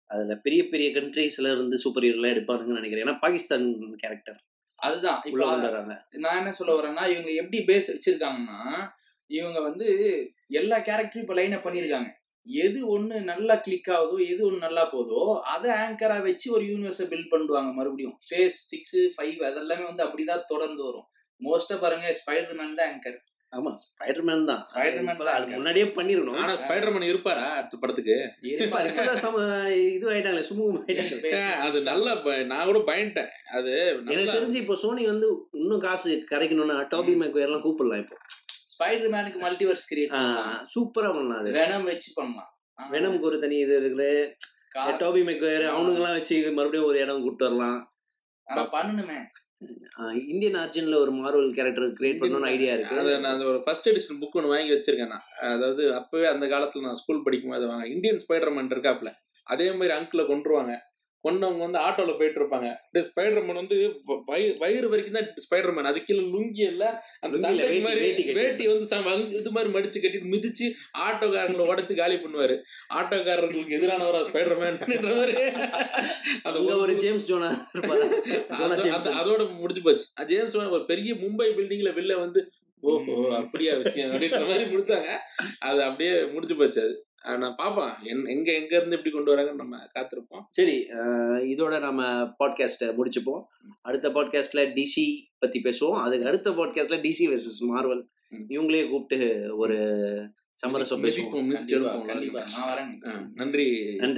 அதுல பெரிய பெரிய கண்ட்ரீஸ்ல இருந்து சூப்பர் ஹீரோலாம் எடுப்பாங்கன்னு நினைக்கிறேன். ஏன்னா பாகிஸ்தான் கேரக்டர் அதுதான். இப்போ நான் என்ன சொல்ல வரேன்னா இவங்க எப்படி பேஸ் வச்சிருக்காங்கன்னா இவங்க வந்து எல்லா கேரக்டரும் இப்போ லைன் பண்ணியிருக்காங்க எது ஒண்ணு நல்லா கிளிக் ஆகுதோ எது ஒண்ணு நல்லா போதோ அதை ஆங்கரா வச்சு ஒரு யூனிவர்ஸை பில்ட் பண்ணுவாங்க மறுபடியும். ஃபேஸ் சிக்ஸ் ஃபைவ் அதெல்லாமே வந்து அப்படிதான் தொடர்ந்து வரும். மோஸ்டா பாருங்க ஸ்பைடர் மேன் தான் ஆங்கர் ஆமா ஸ்பைடர்மேன் தான். Spider-Man இப்பதான் அது தான் முன்னாடியே பண்ணிடணும் ஆனா ஸ்பைடர்மேன் இருப்பாரா அடுத்த படத்துக்கு? சம இது ஆயிட்டாங்களே சுமூகம் அது நல்ல நான் கூட பயன்ட்டேன் அது எனக்கு தெரிஞ்சு இப்போ சோனி வந்து இன்னும் காசு கரைக்கணும்னா டாபி மேக்வேர் எல்லாம் கூப்பிடலாம் இப்போ. ஸ்பைடர் மேனுக்கு மல்டிவர்ஸ் கிரியேட் சூப்பரா பண்ணலாம் அது. வெனம் வச்சு பண்ணலாம். வெனம்க்கு ஒரு தனி இது இருக்குது டாபி மேக்வேர் அவனுங்கெல்லாம் வச்சு மறுபடியும் ஒரு இடம் கூப்பிட்டு வரலாம். பண்ணணுமே. இந்தியன் ஆர்ஜின்ல ஒரு மார்வல் கேரக்டர் கிரியேட் பண்ணணும்னு ஐடியா இருக்கு. அது நான் அந்த ஒரு ஃபர்ஸ்ட் எடிஷன் புக் ஒன்று வாங்கி வச்சிருக்கேன் நான். அதாவது அப்பவே அந்த காலத்துல நான் ஸ்கூல் படிக்கும் போது வாங்க இந்தியன் ஸ்பைடர்மேன் இருக்காப்ல அதே மாதிரி அங்கிளை கொண்டுருவாங்க கொண்டவங்க வந்து ஆட்டோல போயிட்டு இருப்பாங்க ஸ்பைடர்மேன் வந்து வயிறு வரைக்கும் தான் ஸ்பைடர்மேன். அது கீழே லுங்கி இல்ல. அந்த மாதிரி வேட்டி கட்டி வந்து இது மாதிரி மடிச்சு கட்டிட்டு மிதிச்சு ஆட்டோக்காரங்களை உடைச்சு காலி பண்ணுவாரு. ஆட்டோக்காரர்களுக்கு எதிரானவரா ஸ்பைடர்மேன் மாதிரி. அங்க ஒரு ஜேம்ஸ் ஜோனா? ஜோனா அது- அது- அதோட முடிஞ்சு போச்சு. அது ஜேம்ஸ் வான் ஒரு பெரிய மும்பை பில்டிங்ல வெளில வந்து ஓஹோ அப்படியா விஷயம் அப்படின்ற மாதிரி முடிச்சாங்க. அது அப்படியே முடிஞ்சு போச்சு அது. நான் பார்ப்போம் என் எங்க எங்க இருந்து எப்படி கொண்டு வராங்கன்னு நம்ம காத்திருப்போம். சரி இதோட நம்ம பாட்காஸ்ட்டை முடிச்சுப்போம். அடுத்த பாட்காஸ்ட்ல டிசி பத்தி பேசுவோம். அதுக்கு அடுத்த பாட்காஸ்ட்ல டிசி வெர்சஸ் மார்வல். இவங்களே கூப்பிட்டு ஒரு சமரசம் பேசுவோம். மிதிப்போம் மிதிச்சு கண்டிப்பா எடுப்போம் கண்டிப்பா. நான் வரேன். அஹ் நன்றி.